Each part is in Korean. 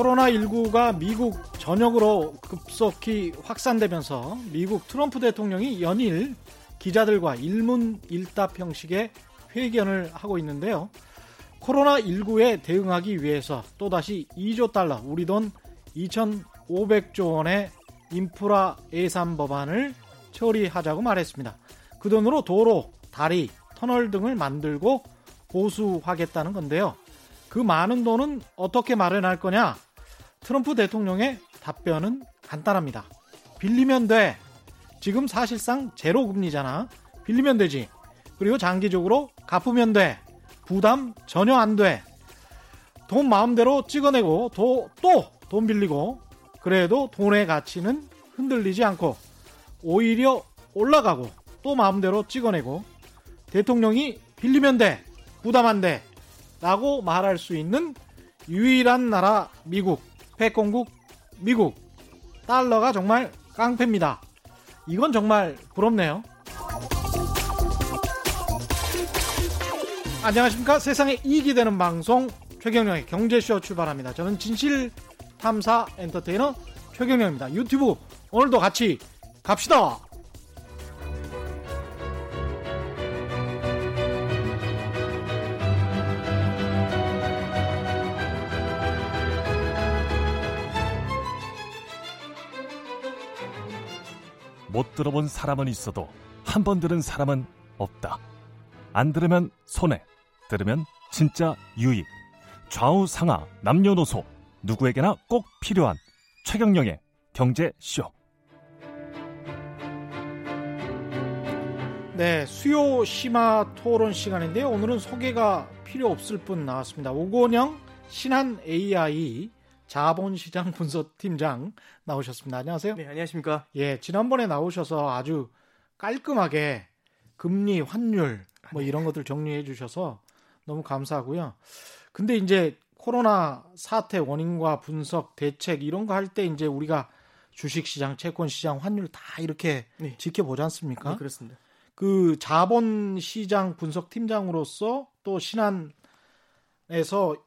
네, 코로나19가 미국 전역으로 급속히 확산되면서 미국 트럼프 대통령이 연일 기자들과 일문일답 형식의 회견을 하고 있는데요. 코로나19에 대응하기 위해서 또다시 2조 달러, 우리 돈 2,500조 원의 인프라 예산 법안을 처리하자고 말했습니다. 그 돈으로 도로, 다리, 터널 등을 만들고 보수하겠다는 건데요. 그 많은 돈은 어떻게 마련할 거냐? 트럼프 대통령의 답변은 간단합니다. 빌리면 돼. 지금 사실상 제로 금리잖아. 빌리면 되지. 그리고 장기적으로 갚으면 돼. 부담 전혀 안 돼. 돈 마음대로 찍어내고 또 돈 빌리고 그래도 돈의 가치는 흔들리지 않고 오히려 올라가고 또 마음대로 찍어내고 대통령이 빌리면 돼. 부담 안 돼. 라고 말할 수 있는 유일한 나라 미국. 패권국 미국. 달러가 정말 깡패입니다. 이건 정말 부럽네요. 안녕하십니까. 세상에 이익이 되는 방송 최경영의 경제쇼 출발합니다. 저는 진실 탐사 엔터테이너 최경영입니다. 유튜브 오늘도 같이 갑시다. 못 들어본 사람은 있어도 한 번 들은 사람은 없다. 안 들으면 손해, 들으면 진짜 유익. 좌우 상하 남녀노소 누구에게나 꼭 필요한 최경영의 경제쇼. 네, 수요 심화 토론 시간인데요. 오늘은 소개가 필요 없을 뿐 나왔습니다. 오건영 신한 AI 자본시장 분석팀장 나오셨습니다. 안녕하세요. 네, 안녕하십니까. 예, 지난번에 나오셔서 아주 깔끔하게 금리, 환율 뭐 이런 것들 정리해 주셔서 너무 감사하고요. 근데 이제 코로나 사태 원인과 분석, 대책 이런 거 할 때 이제 우리가 주식 시장, 채권 시장, 환율 다 이렇게 네. 지켜보지 않습니까? 네, 그렇습니다. 그 자본 시장 분석 팀장으로서 또 신한에서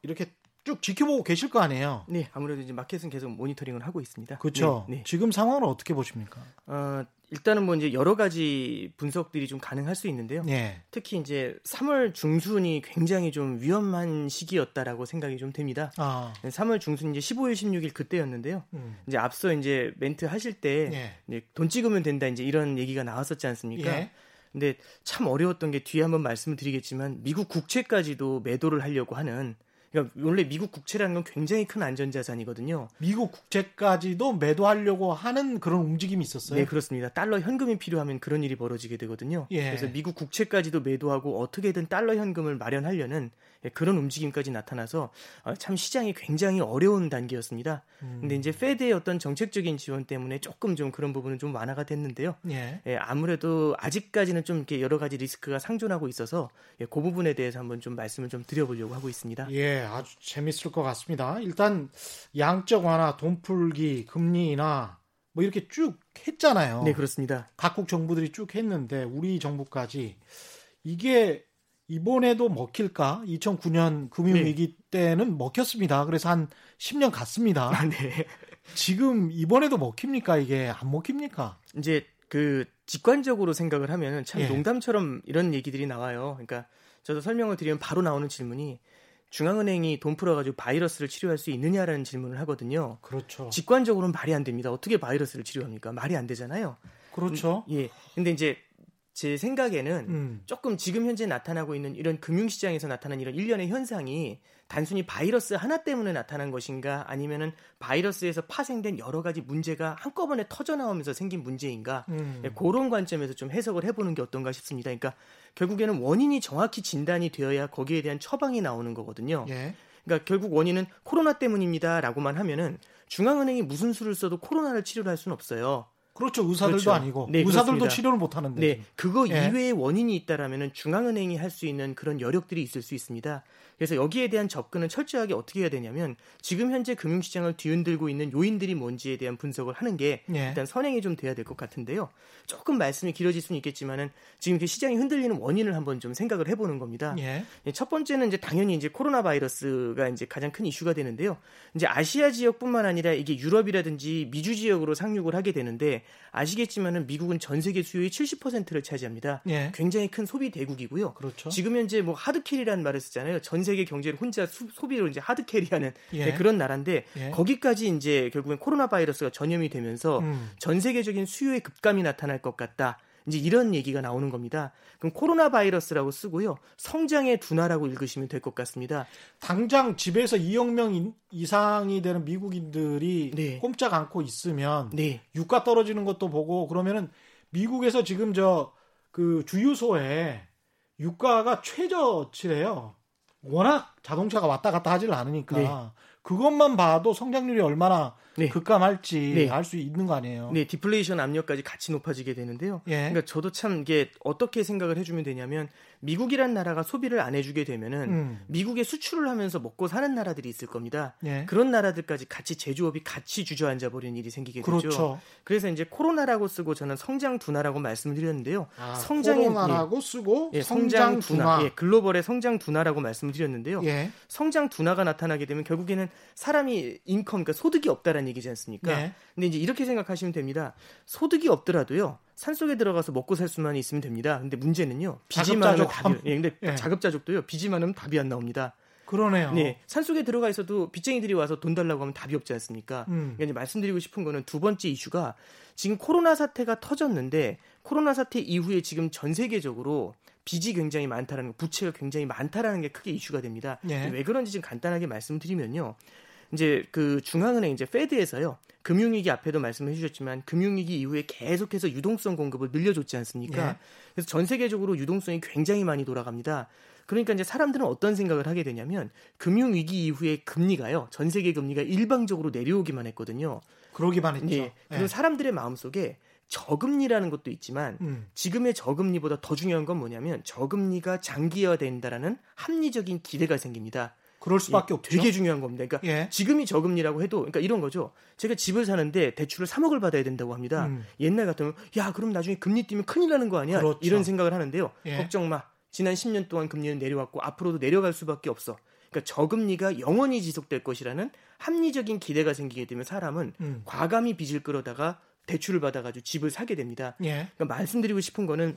이렇게 쭉 지켜보고 계실 거 아니에요. 네, 아무래도 이제 마켓은 계속 모니터링을 하고 있습니다. 그렇죠. 네, 네. 지금 상황을 어떻게 보십니까? 어, 일단은 뭐 이제 여러 가지 분석들이 좀 가능할 수 있는데요. 네. 특히 이제 3월 중순이 굉장히 좀 위험한 시기였다라고 생각이 좀 됩니다. 아, 3월 중순 이제 15일, 16일 그때였는데요. 음. 이제 앞서 이제 멘트 하실 때 예. 돈 찍으면 된다 이제 이런 얘기가 나왔었지 않습니까? 예. 근데 참 어려웠던 게 뒤에 한번 말씀을 드리겠지만 미국 국채까지도 매도를 하려고 하는 그러니까 원래 미국 국채라는 건 굉장히 큰 안전자산이거든요. 미국 국채까지도 매도하려고 하는 그런 움직임이 있었어요. 네, 그렇습니다. 달러 현금이 필요하면 그런 일이 벌어지게 되거든요. 예. 그래서 미국 국채까지도 매도하고 어떻게든 달러 현금을 마련하려는 예, 그런 움직임까지 나타나서 어, 참 시장이 굉장히 어려운 단계였습니다. 음. 근데 이제 페드의 어떤 정책적인 지원 때문에 조금 좀 그런 부분은 좀 완화가 됐는데요. 예. 예, 아무래도 아직까지는 좀 이렇게 여러 가지 리스크가 상존하고 있어서 예, 그 부분에 대해서 한번 좀 말씀을 좀 드려보려고 하고 있습니다. 예, 아주 재밌을 것 같습니다. 일단 양적 완화, 돈 풀기, 금리 인하 뭐 이렇게 쭉 했잖아요. 네, 그렇습니다. 각국 정부들이 쭉 했는데 우리 정부까지 이게 이번에도 먹힐까? 2009년 금융위기 때는 먹혔습니다. 그래서 한 10년 갔습니다. 아, 네. 지금 이번에도 먹힙니까? 이게 안 먹힙니까? 이제 그 직관적으로 생각을 하면은 참 예. 농담처럼 이런 얘기들이 나와요. 그러니까 저도 설명을 드리면 바로 나오는 질문이 중앙은행이 돈 풀어가지고 바이러스를 치료할 수 있느냐라는 질문을 하거든요. 그렇죠. 직관적으로는 말이 안 됩니다. 어떻게 바이러스를 치료합니까? 말이 안 되잖아요. 그렇죠. 예. 근데 이제 제 생각에는 음. 조금 지금 현재 나타나고 있는 이런 금융시장에서 나타난 이런 일련의 현상이 단순히 바이러스 하나 때문에 나타난 것인가 아니면은 바이러스에서 파생된 여러 가지 문제가 한꺼번에 터져 나오면서 생긴 문제인가 음. 예, 그런 관점에서 좀 해석을 해보는 게 어떤가 싶습니다. 그러니까 결국에는 원인이 정확히 진단이 되어야 거기에 대한 처방이 나오는 거거든요. 예. 그러니까 결국 원인은 코로나 때문입니다라고만 하면은 중앙은행이 무슨 수를 써도 코로나를 치료를 할 수는 없어요. 그렇죠. 의사들도 그렇죠. 아니고 네, 의사들도 그렇습니다. 치료를 못 하는데. 네, 그거 예. 이외의 원인이 있다라면은 중앙은행이 할 수 있는 그런 여력들이 있을 수 있습니다. 그래서 여기에 대한 접근은 철저하게 어떻게 해야 되냐면 지금 현재 금융시장을 뒤흔들고 있는 요인들이 뭔지에 대한 분석을 하는 게 예. 일단 선행이 좀 돼야 될 것 같은데요. 조금 말씀이 길어질 수는 있겠지만은 지금 이렇게 시장이 흔들리는 원인을 한번 좀 생각을 해보는 겁니다. 예. 예, 첫 번째는 이제 당연히 이제 코로나 바이러스가 이제 가장 큰 이슈가 되는데요. 이제 아시아 지역뿐만 아니라 이게 유럽이라든지 미주 지역으로 상륙을 하게 되는데 아시겠지만은 미국은 전 세계 수요의 70%를 차지합니다. 예. 굉장히 큰 소비 대국이고요. 그렇죠. 지금 현재 뭐 하드캐리라는 말을 쓰잖아요. 전 세계 경제를 혼자 수- 소비로 이제 하드캐리하는 예. 네, 그런 나라인데 예. 거기까지 이제 결국엔 코로나 바이러스가 전염이 되면서 음. 전 세계적인 수요의 급감이 나타날 것 같다. 이제 이런 얘기가 나오는 겁니다. 그럼 코로나 바이러스라고 쓰고요. 성장의 둔화라고 읽으시면 될 것 같습니다. 당장 집에서 2억 명 인- 이상이 되는 미국인들이 네. 꼼짝 않고 있으면 네. 유가 떨어지는 것도 보고 그러면은 미국에서 지금 저 그 주유소에 유가가 최저치래요. 워낙 자동차가 왔다 갔다 하질 않으니까 네. 그것만 봐도 성장률이 얼마나 네. 급감할지 네. 알수 있는 거 아니에요. 네, 디플레이션 압력까지 같이 높아지게 되는데요. 예. 그러니까 저도 참 이게 어떻게 생각을 해주면 되냐면 미국이란 나라가 소비를 안 해주게 되면은 음. 미국에 수출을 하면서 먹고 사는 나라들이 있을 겁니다. 예. 그런 나라들까지 같이 제조업이 같이 주저앉아 버리는 일이 생기게 되죠. 그렇죠. 그래서 이제 코로나라고 쓰고 저는 성장 둔화라고 말씀을 드렸는데요. 아, 성장의 코로나라고 쓰고 예, 성장 둔화. 예, 글로벌의 성장 둔화라고 말씀을 드렸는데요. 예. 성장 둔화가 나타나게 되면 결국에는 사람이 인컴, 그러니까 소득이 없다라는 얘기지 않습니까? 네. 근데 이제 이렇게 생각하시면 됩니다. 소득이 없더라도요. 산속에 들어가서 먹고 살 수만 있으면 됩니다. 근데 문제는요. 빚이 많으면 자급자족함. 답이 예, 근데 예. 자급자족도요. 빚이 많으면 답이 안 나옵니다. 그러네요. 네. 산속에 들어가 있어도 빚쟁이들이 와서 돈 달라고 하면 답이 없지 않습니까? 음. 그러니까 이제 말씀드리고 싶은 거는 두 번째 이슈가 지금 코로나 사태가 터졌는데 코로나 사태 이후에 지금 전 세계적으로 빚이 굉장히 많다라는 거, 부채가 굉장히 많다라는 게 크게 이슈가 됩니다. 예. 왜 그런지 좀 간단하게 말씀드리면요. 이제 그 중앙은행 이제 페드에서요. 금융위기 앞에도 말씀해 주셨지만 금융위기 이후에 계속해서 유동성 공급을 늘려줬지 않습니까? 예. 그래서 전 세계적으로 유동성이 굉장히 많이 돌아갑니다. 그러니까 이제 사람들은 어떤 생각을 하게 되냐면 금융 위기 이후에 금리가요. 전 세계 금리가 일방적으로 내려오기만 했거든요. 그러기만 했죠. 예. 그리고 사람들의 마음 속에 저금리라는 것도 있지만 음. 지금의 저금리보다 더 중요한 건 뭐냐면 저금리가 장기화된다라는 합리적인 기대가 생깁니다. 그럴 수밖에 예, 없죠. 되게 중요한 겁니다. 그러니까 예. 지금이 저금리라고 해도 그러니까 이런 거죠. 제가 집을 사는데 대출을 3억을 받아야 된다고 합니다. 음. 옛날 같으면 야 그럼 나중에 금리 뛰면 큰일 나는 거 아니야? 그렇죠. 이런 생각을 하는데요. 예. 걱정 마. 지난 10년 동안 금리는 내려왔고 앞으로도 내려갈 수밖에 없어. 그러니까 저금리가 영원히 지속될 것이라는 합리적인 기대가 생기게 되면 사람은 음. 과감히 빚을 끌어다가 대출을 받아가지고 집을 사게 됩니다. 예. 그러니까 말씀드리고 싶은 거는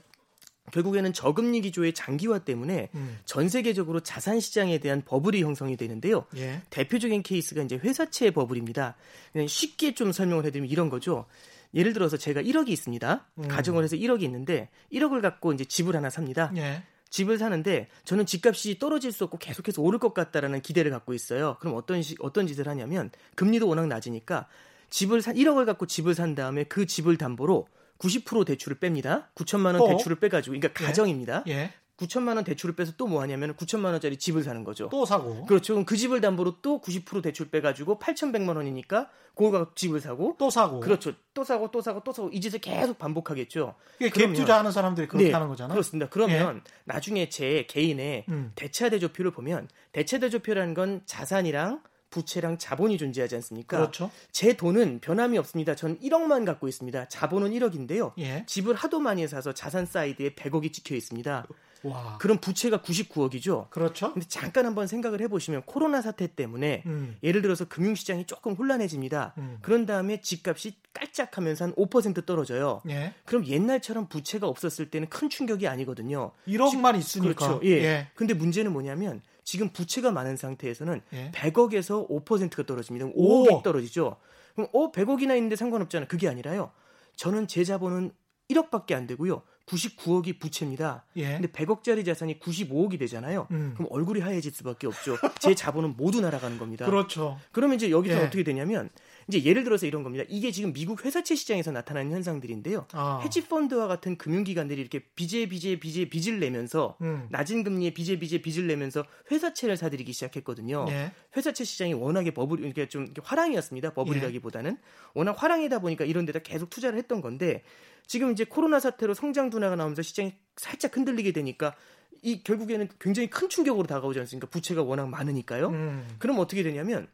결국에는 저금리 기조의 장기화 때문에 음. 전 세계적으로 자산 시장에 대한 버블이 형성이 되는데요. 예. 대표적인 케이스가 이제 회사채 버블입니다. 그냥 쉽게 좀 설명을 해드리면 이런 거죠. 예를 들어서 제가 1억이 있습니다. 음. 가정을 해서 1억이 있는데 1억을 갖고 이제 집을 하나 삽니다. 예. 집을 사는데 저는 집값이 떨어질 수 없고 계속해서 오를 것 같다라는 기대를 갖고 있어요. 그럼 어떤 시, 어떤 짓을 하냐면 금리도 워낙 낮으니까 집을 사 1억을 갖고 집을 산 다음에 그 집을 담보로 90% 대출을 뺍니다. 9천만 원 또? 대출을 빼가지고 그러니까 가정입니다. 예. 9천만 원 대출을 빼서 또 뭐 하냐면 9천만 원짜리 집을 사는 거죠. 또 사고 그렇죠. 그럼 그 집을 담보로 또 90% 대출 빼가지고 8,100만 원이니까 갖고 집을 사고 또 사고 그렇죠. 또 사고 또 사고 또 사고 이 짓을 계속 반복하겠죠. 이게 갭 그러면- 투자 하는 사람들이 그렇게 네, 하는 거잖아. 그렇습니다. 그러면 나중에 제 개인의 음. 대차 대조표를 보면 대차 대조표라는 건 자산이랑 부채랑 자본이 존재하지 않습니까? 그렇죠. 제 돈은 변함이 없습니다. 전 1억만 갖고 있습니다. 자본은 1억인데요. 예. 집을 하도 많이 사서 자산 사이드에 100억이 찍혀 있습니다. 와. 그럼 부채가 99억이죠. 그렇죠. 근데 잠깐 한번 생각을 해보시면 코로나 사태 때문에 음. 예를 들어서 금융시장이 조금 혼란해집니다. 음. 그런 다음에 집값이 깔짝하면서 한 5% 떨어져요. 예. 그럼 옛날처럼 부채가 없었을 때는 큰 충격이 아니거든요. 1억만 있으니까. 그렇죠. 예. 근데 문제는 뭐냐면 지금 부채가 많은 상태에서는 예. 100억에서 5%가 떨어집니다. 그럼 오. 5억이 떨어지죠. 그럼 어 100억이나 있는데 상관없잖아요. 그게 아니라요. 저는 제 자본은 1억밖에 안 되고요. 99억이 부채입니다. 예. 근데 100억짜리 자산이 95억이 되잖아요. 음. 그럼 얼굴이 하얘질 수밖에 없죠. 제 자본은 모두 날아가는 겁니다. 그렇죠. 그러면 이제 여기서 예. 어떻게 되냐면 이제 예를 들어서 이런 겁니다. 이게 지금 미국 회사채 시장에서 나타나는 현상들인데요. 아. 헤지 펀드와 같은 금융기관들이 이렇게 빚에 빚에 빚에 빚을 내면서 음. 낮은 금리에 빚에 빚에 빚을 내면서 회사채를 사들이기 시작했거든요. 예. 회사채 시장이 워낙에 버블 이렇게 좀 화랑이었습니다. 예. 버블이라기보다는 워낙 화랑이다 보니까 이런 데다 계속 투자를 했던 건데 지금 이제 코로나 사태로 성장 둔화가 나오면서 시장이 살짝 흔들리게 되니까 이 결국에는 굉장히 큰 충격으로 다가오지 않습니까? 부채가 워낙 많으니까요. 음. 그럼 어떻게 되냐면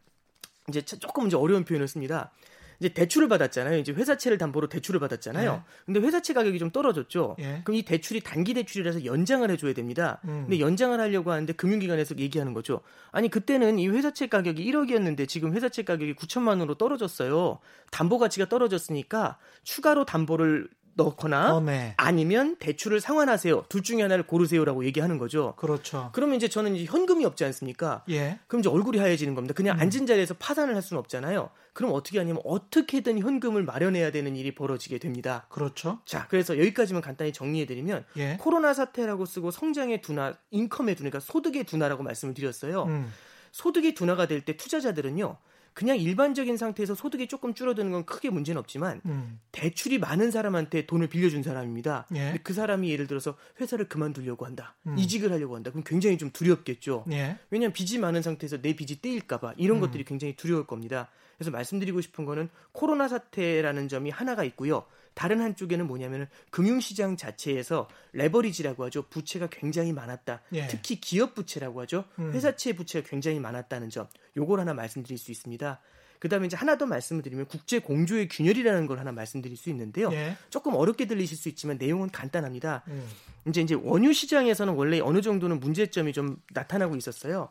이제 차- 조금 이제 어려운 표현을 씁니다. 이제 대출을 받았잖아요. 이제 회사채를 담보로 대출을 받았잖아요. 네. 근데 회사채 가격이 좀 떨어졌죠. 예. 그럼 이 대출이 단기 대출이라서 연장을 해줘야 됩니다. 음. 근데 연장을 하려고 하는데 금융기관에서 얘기하는 거죠. 아니 그때는 이 회사채 가격이 1억이었는데 지금 회사채 가격이 9천만 원으로 떨어졌어요. 담보 가치가 떨어졌으니까 추가로 담보를 넣거나 어, 네. 아니면 대출을 상환하세요. 둘 중에 하나를 고르세요라고 얘기하는 거죠. 그렇죠. 그러면 이제 저는 이제 현금이 없지 않습니까? 예. 그럼 이제 얼굴이 하얘지는 겁니다. 그냥 앉은 자리에서 파산을 할 수는 없잖아요. 그럼 어떻게 하냐면 어떻게든 현금을 마련해야 되는 일이 벌어지게 됩니다. 그렇죠. 자, 그래서 여기까지만 간단히 정리해드리면 예. 코로나 사태라고 쓰고 성장의 둔화, 인컴의 둔화, 그러니까 소득의 둔화라고 말씀을 드렸어요. 음. 소득이 둔화가 될 때 투자자들은요, 그냥 일반적인 상태에서 소득이 조금 줄어드는 건 크게 문제는 없지만 음. 대출이 많은 사람한테 돈을 빌려준 사람입니다. 예. 근데 그 사람이 예를 들어서 회사를 그만두려고 한다, 음. 이직을 하려고 한다. 그럼 굉장히 좀 두렵겠죠. 예. 왜냐하면 빚이 많은 상태에서 내 빚이 떼일까봐 이런 것들이 굉장히 두려울 겁니다. 그래서 말씀드리고 싶은 거는 코로나 사태라는 점이 하나가 있고요. 다른 한쪽에는 뭐냐면은 금융시장 자체에서 레버리지라고 하죠. 부채가 굉장히 많았다. 예. 특히 기업 부채라고 하죠. 음. 회사채 부채가 굉장히 많았다는 점. 요걸 하나 말씀드릴 수 있습니다. 그다음에 이제 하나 더 말씀을 드리면 국제 공조의 균열이라는 걸 하나 말씀드릴 수 있는데요. 예. 조금 어렵게 들리실 수 있지만 내용은 간단합니다. 음. 이제 이제 원유 시장에서는 원래 어느 정도는 문제점이 좀 나타나고 있었어요.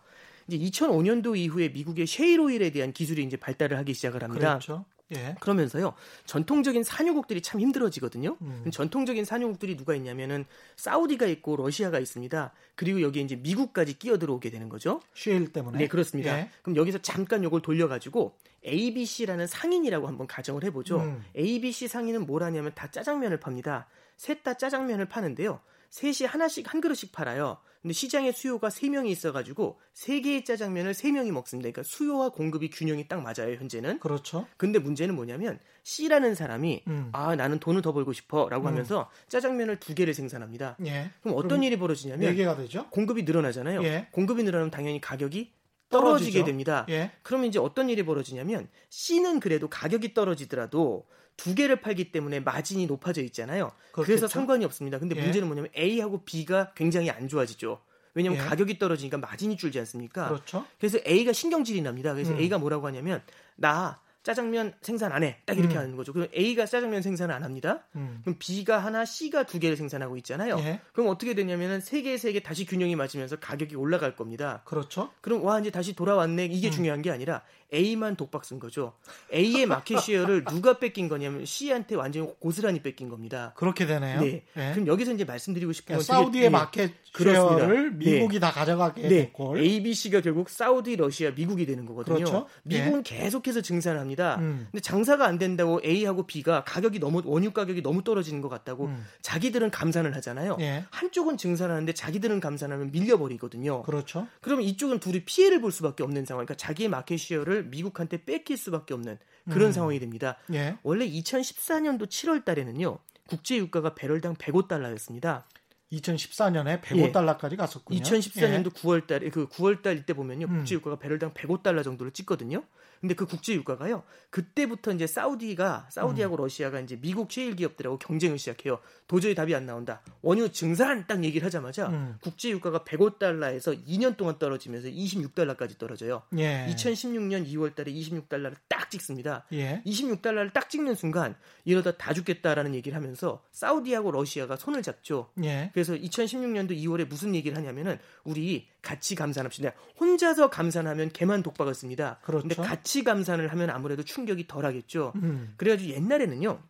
이제 2005년도 이후에 미국의 셰일 오일에 대한 기술이 이제 발달을 하기 시작을 합니다. 그렇죠. 예. 그러면서요 전통적인 산유국들이 참 힘들어지거든요. 음. 전통적인 산유국들이 누가 있냐면은 사우디가 있고 러시아가 있습니다. 그리고 여기에 이제 미국까지 끼어들어오게 되는 거죠. 쉐일 때문에. 네 그렇습니다. 예. 그럼 여기서 잠깐 요걸 돌려가지고 ABC라는 상인이라고 한번 가정을 해보죠. 음. ABC 상인은 뭘 하냐면 다 짜장면을 팝니다. 셋 다 짜장면을 파는데요. 셋이 하나씩 한 그릇씩 팔아요. 근데 시장에 수요가 세명이 있어가지고 세개의 짜장면을 세명이 먹습니다. 그러니까 수요와 공급이 균형이 딱 맞아요, 현재는. 그렇죠. 근데 문제는 뭐냐면 C라는 사람이 음. 아 나는 돈을 더 벌고 싶어 라고 음. 하면서 짜장면을 두 개를 생산합니다. 예. 그럼 어떤 그럼 일이 벌어지냐면 네 개가 되죠? 공급이 늘어나잖아요. 예. 공급이 늘어나면 당연히 가격이 떨어지게 떨어지죠. 됩니다. 예. 그러면 이제 어떤 일이 벌어지냐면 C는 그래도 가격이 떨어지더라도 두 개를 팔기 때문에 마진이 높아져 있잖아요. 그래서 그렇겠죠? 상관이 없습니다. 근데 예. 문제는 뭐냐면 A하고 B가 굉장히 안 좋아지죠. 왜냐면 예. 가격이 떨어지니까 마진이 줄지 않습니까? 그렇죠. 그래서 A가 신경질이 납니다. 그래서 음. A가 뭐라고 하냐면 나 짜장면 생산 안 해. 딱 이렇게 음. 하는 거죠. 그럼 A가 짜장면 생산을 안 합니다. 음. 그럼 B가 하나, C가 두 개를 생산하고 있잖아요. 예. 그럼 어떻게 되냐면은 세 개, 세 개 다시 균형이 맞으면서 가격이 올라갈 겁니다. 그렇죠. 그럼 와 이제 다시 돌아왔네 이게 음. 중요한 게 아니라 A만 독박 쓴 거죠. A의 market share를 누가 뺏긴 거냐면 C한테 완전히 고스란히 뺏긴 겁니다. 그렇게 되네요. 네. 예. 그럼 여기서 이제 말씀드리고 싶은 건 그러니까 되게- 사우디의 예. 마켓 그렇습니다. share를 네. 미국이 다 가져가게 네, 됐고. ABC가 결국 사우디, 러시아, 미국이 되는 거거든요. 그렇죠. 미국은 계속해서 증산합니다. 음. 근데 장사가 안 된다고 A하고 B가 가격이 너무 원유 가격이 너무 떨어지는 것 같다고 음. 자기들은 감산을 하잖아요. 예. 한쪽은 증산하는데 자기들은 감산하면 밀려버리거든요. 그렇죠. 그러면 이쪽은 둘이 피해를 볼 수밖에 없는 상황. 그러니까 자기의 market share를 미국한테 뺏길 수밖에 없는 그런 음. 상황이 됩니다. 예. 원래 2014년도 7월 달에는요. 국제 유가가 배럴당 105달러였습니다. 2014년에 105달러까지 갔었군요. 2014년도 9월 달에 그 9월 달 이때 보면요. 음. 국제 유가가 배럴당 105달러 정도를 찍거든요. 근데 그 국제 유가가요. 그때부터 이제 사우디가 사우디하고 음. 러시아가 이제 미국 셰일 기업들하고 경쟁을 시작해요. 도저히 답이 안 나온다. 원유 증산 딱 얘기를 하자마자 음. 국제 유가가 105달러에서 2년 동안 떨어지면서 26달러까지 떨어져요. 예. 2016년 2월 달에 26달러를 딱 찍습니다. 예. 26달러를 딱 찍는 순간 이러다 다 죽겠다라는 얘기를 하면서 사우디하고 러시아가 손을 잡죠. 예. 그래서 2016년도 2월에 무슨 얘기를 하냐면은 우리 같이 감산합시다. 혼자서 감산하면 걔만 독박을 씁니다. 그렇죠. 근데 같이 감산을 하면 아무래도 충격이 덜하겠죠. 음. 그래가지고 옛날에는요.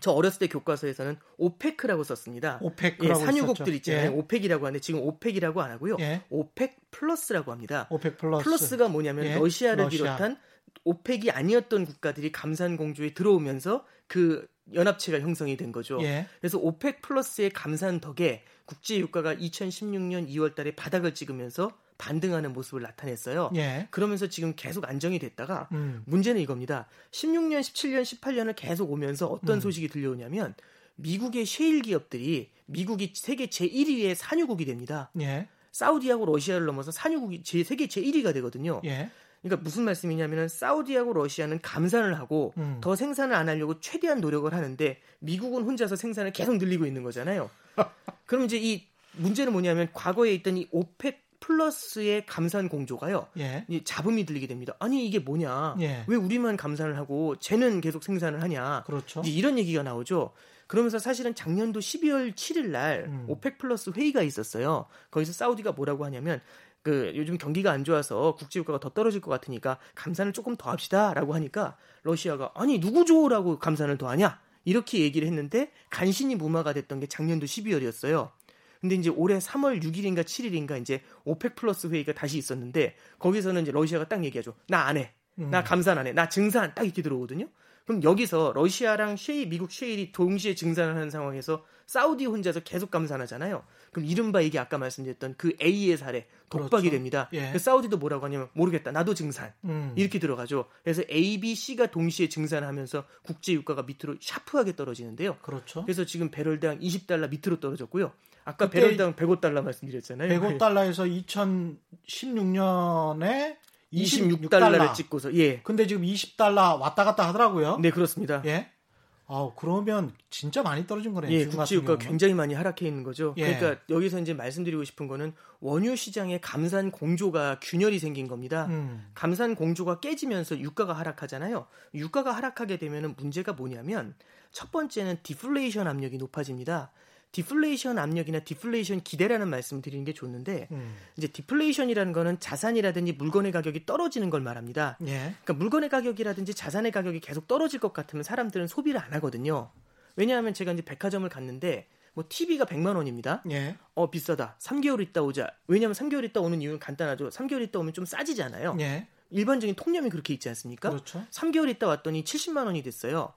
저 어렸을 때 교과서에서는 OPEC라고 썼습니다. 예, OPEC이라고 산유국들. 있잖아요. 예. OPEC이라고 하는데 지금 OPEC이라고 안 하고요. 예. OPEC plus라고 합니다. OPEC plus. plus가 뭐냐면 예, 러시아를 러시아. 비롯한 오펙이 아니었던 국가들이 감산 공조에 들어오면서 그 연합체가 형성이 된 거죠. 예. 그래서 오펙 플러스의 감산 덕에 국제 유가가 2016년 2월 달에 바닥을 찍으면서 반등하는 모습을 나타냈어요. 예. 그러면서 지금 계속 안정이 됐다가 음. 문제는 이겁니다. 16년, 17년, 18년을 계속 오면서 어떤 음. 소식이 들려오냐면 미국의 셰일 기업들이 미국이 세계 제1위의 산유국이 됩니다. 예. 사우디하고 러시아를 넘어서 산유국이 제 세계 제1위가 되거든요. 예. 그러니까 무슨 말씀이냐면은 사우디하고 러시아는 감산을 하고 음. 더 생산을 안 하려고 최대한 노력을 하는데 미국은 혼자서 생산을 계속 늘리고 있는 거잖아요. 그럼 이제 이 문제는 뭐냐면 과거에 있던 이 OPEC plus의 감산 공조가요. 예. 이 잡음이 들리게 됩니다. 아니 이게 뭐냐? 예. 왜 우리만 감산을 하고 쟤는 계속 생산을 하냐? 그렇죠. 이런 얘기가 나오죠. 그러면서 사실은 작년도 12월 7일 날 음. OPEC plus 회의가 있었어요. 거기서 사우디가 뭐라고 하냐면 그 요즘 경기가 안 좋아서 국제 유가가 더 떨어질 것 같으니까 감산을 조금 더 합시다라고 하니까 러시아가 아니 누구 좋으라고 감산을 더 하냐? 이렇게 얘기를 했는데 간신히 무마가 됐던 게 작년도 12월이었어요. 근데 이제 올해 3월 6일인가 7일인가 이제 OPEC plus 회의가 다시 있었는데 거기서는 이제 러시아가 딱 얘기하죠. 나 안 해. 나 음. 감산 안 해. 나 증산 딱 이렇게 들어오거든요. 그럼 여기서 러시아랑 셰일, 미국 셰일이 동시에 증산을 하는 상황에서 사우디 혼자서 계속 감산하잖아요. 그럼 이른바 이게 아까 말씀드렸던 그 A의 사례 독박이 그렇죠. 됩니다. 예. 그 사우디도 뭐라고 하냐면 모르겠다. 나도 증산. 음. 이렇게 들어가죠. 그래서 A, B, C가 동시에 증산하면서 국제 유가가 밑으로 샤프하게 떨어지는데요. 그렇죠. 그래서 지금 배럴당 20달러 밑으로 떨어졌고요. 아까 배럴당 105달러 말씀드렸잖아요. 105달러에서 2016년에 26달러를 찍고서 예. 근데 지금 20달러 왔다 갔다 하더라고요. 네, 그렇습니다. 예. 아, 그러면 진짜 많이 떨어진 거네요. 예, 국제유가. 굉장히 많이 하락해 있는 거죠. 예. 그러니까 여기서 이제 말씀드리고 싶은 거는 원유 시장에 감산 공조가 균열이 생긴 겁니다. 음. 감산 공조가 깨지면서 유가가 하락하잖아요. 유가가 하락하게 되면 문제가 뭐냐면 첫 번째는 디플레이션 압력이 높아집니다. 디플레이션 압력이나 디플레이션 기대라는 말씀을 드리는 게 좋은데 음. 이제 디플레이션이라는 거는 자산이라든지 물건의 가격이 떨어지는 걸 말합니다. 예. 그러니까 물건의 가격이라든지 자산의 가격이 계속 떨어질 것 같으면 사람들은 소비를 안 하거든요. 왜냐하면 제가 이제 백화점을 갔는데 뭐 TV가 100만 원입니다. 예. 어 비싸다. 3개월 있다 오자. 왜냐하면 3개월 있다 오는 이유는 간단하죠. 3개월 있다 오면 좀 싸지잖아요. 예. 일반적인 통념이 그렇게 있지 않습니까? 그렇죠. 3개월 있다 왔더니 70만 원이 됐어요.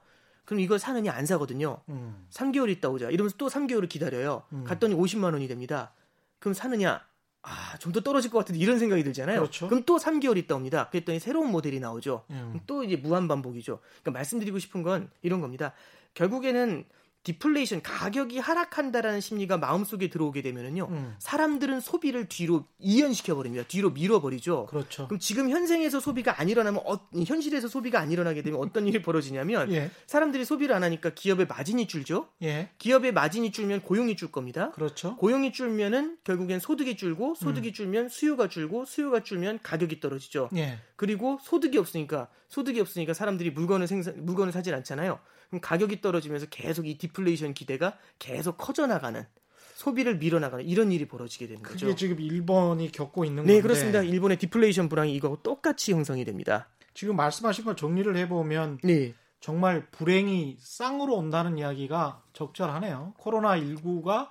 그럼 이걸 사느냐 안 사거든요. 음. 3개월 있다 오자. 이러면서 또 3개월을 기다려요. 음. 갔더니 50만 원이 됩니다. 그럼 사느냐? 아, 좀 더 떨어질 것 같은데 이런 생각이 들잖아요. 그렇죠. 그럼 또 3개월 있다 옵니다. 그랬더니 새로운 모델이 나오죠. 음. 또 이제 무한 반복이죠. 그러니까 말씀드리고 싶은 건 이런 겁니다. 결국에는 디플레이션 가격이 하락한다라는 심리가 마음속에 들어오게 되면은요. 음. 사람들은 소비를 뒤로 이연시켜 버립니다. 뒤로 밀어 버리죠. 그렇죠. 그럼 지금 현생에서 소비가 안 일어나면 어, 현실에서 소비가 안 일어나게 되면 어떤 일이 벌어지냐면 예. 사람들이 소비를 안 하니까 기업의 마진이 줄죠. 예. 기업의 마진이 줄면 고용이 줄 겁니다. 그렇죠. 고용이 줄면은 결국엔 소득이 줄고 소득이 줄면 수요가 줄고 수요가 줄면 가격이 떨어지죠. 예. 그리고 소득이 없으니까 소득이 없으니까 사람들이 물건을 생산 물건을 사질 않잖아요. 그럼 가격이 떨어지면서 계속 이 디플레이션 기대가 계속 커져 나가는 소비를 밀어나가는 이런 일이 벌어지게 되는 거죠. 그게 지금 일본이 겪고 있는 건데 네, 그렇습니다. 일본의 디플레이션 불황이 이거하고 똑같이 형성이 됩니다. 지금 말씀하신 걸 정리를 해보면 네. 정말 불행이 쌍으로 온다는 이야기가 적절하네요. 코로나 19가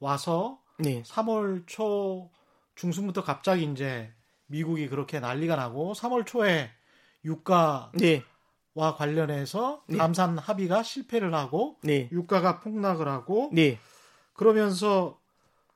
와서 네. 3월 초 중순부터 갑자기 이제 미국이 그렇게 난리가 나고 3월 초에 유가 와 네. 관련해서 네. 감산 합의가 실패를 하고 네. 유가가 폭락을 하고 네. 그러면서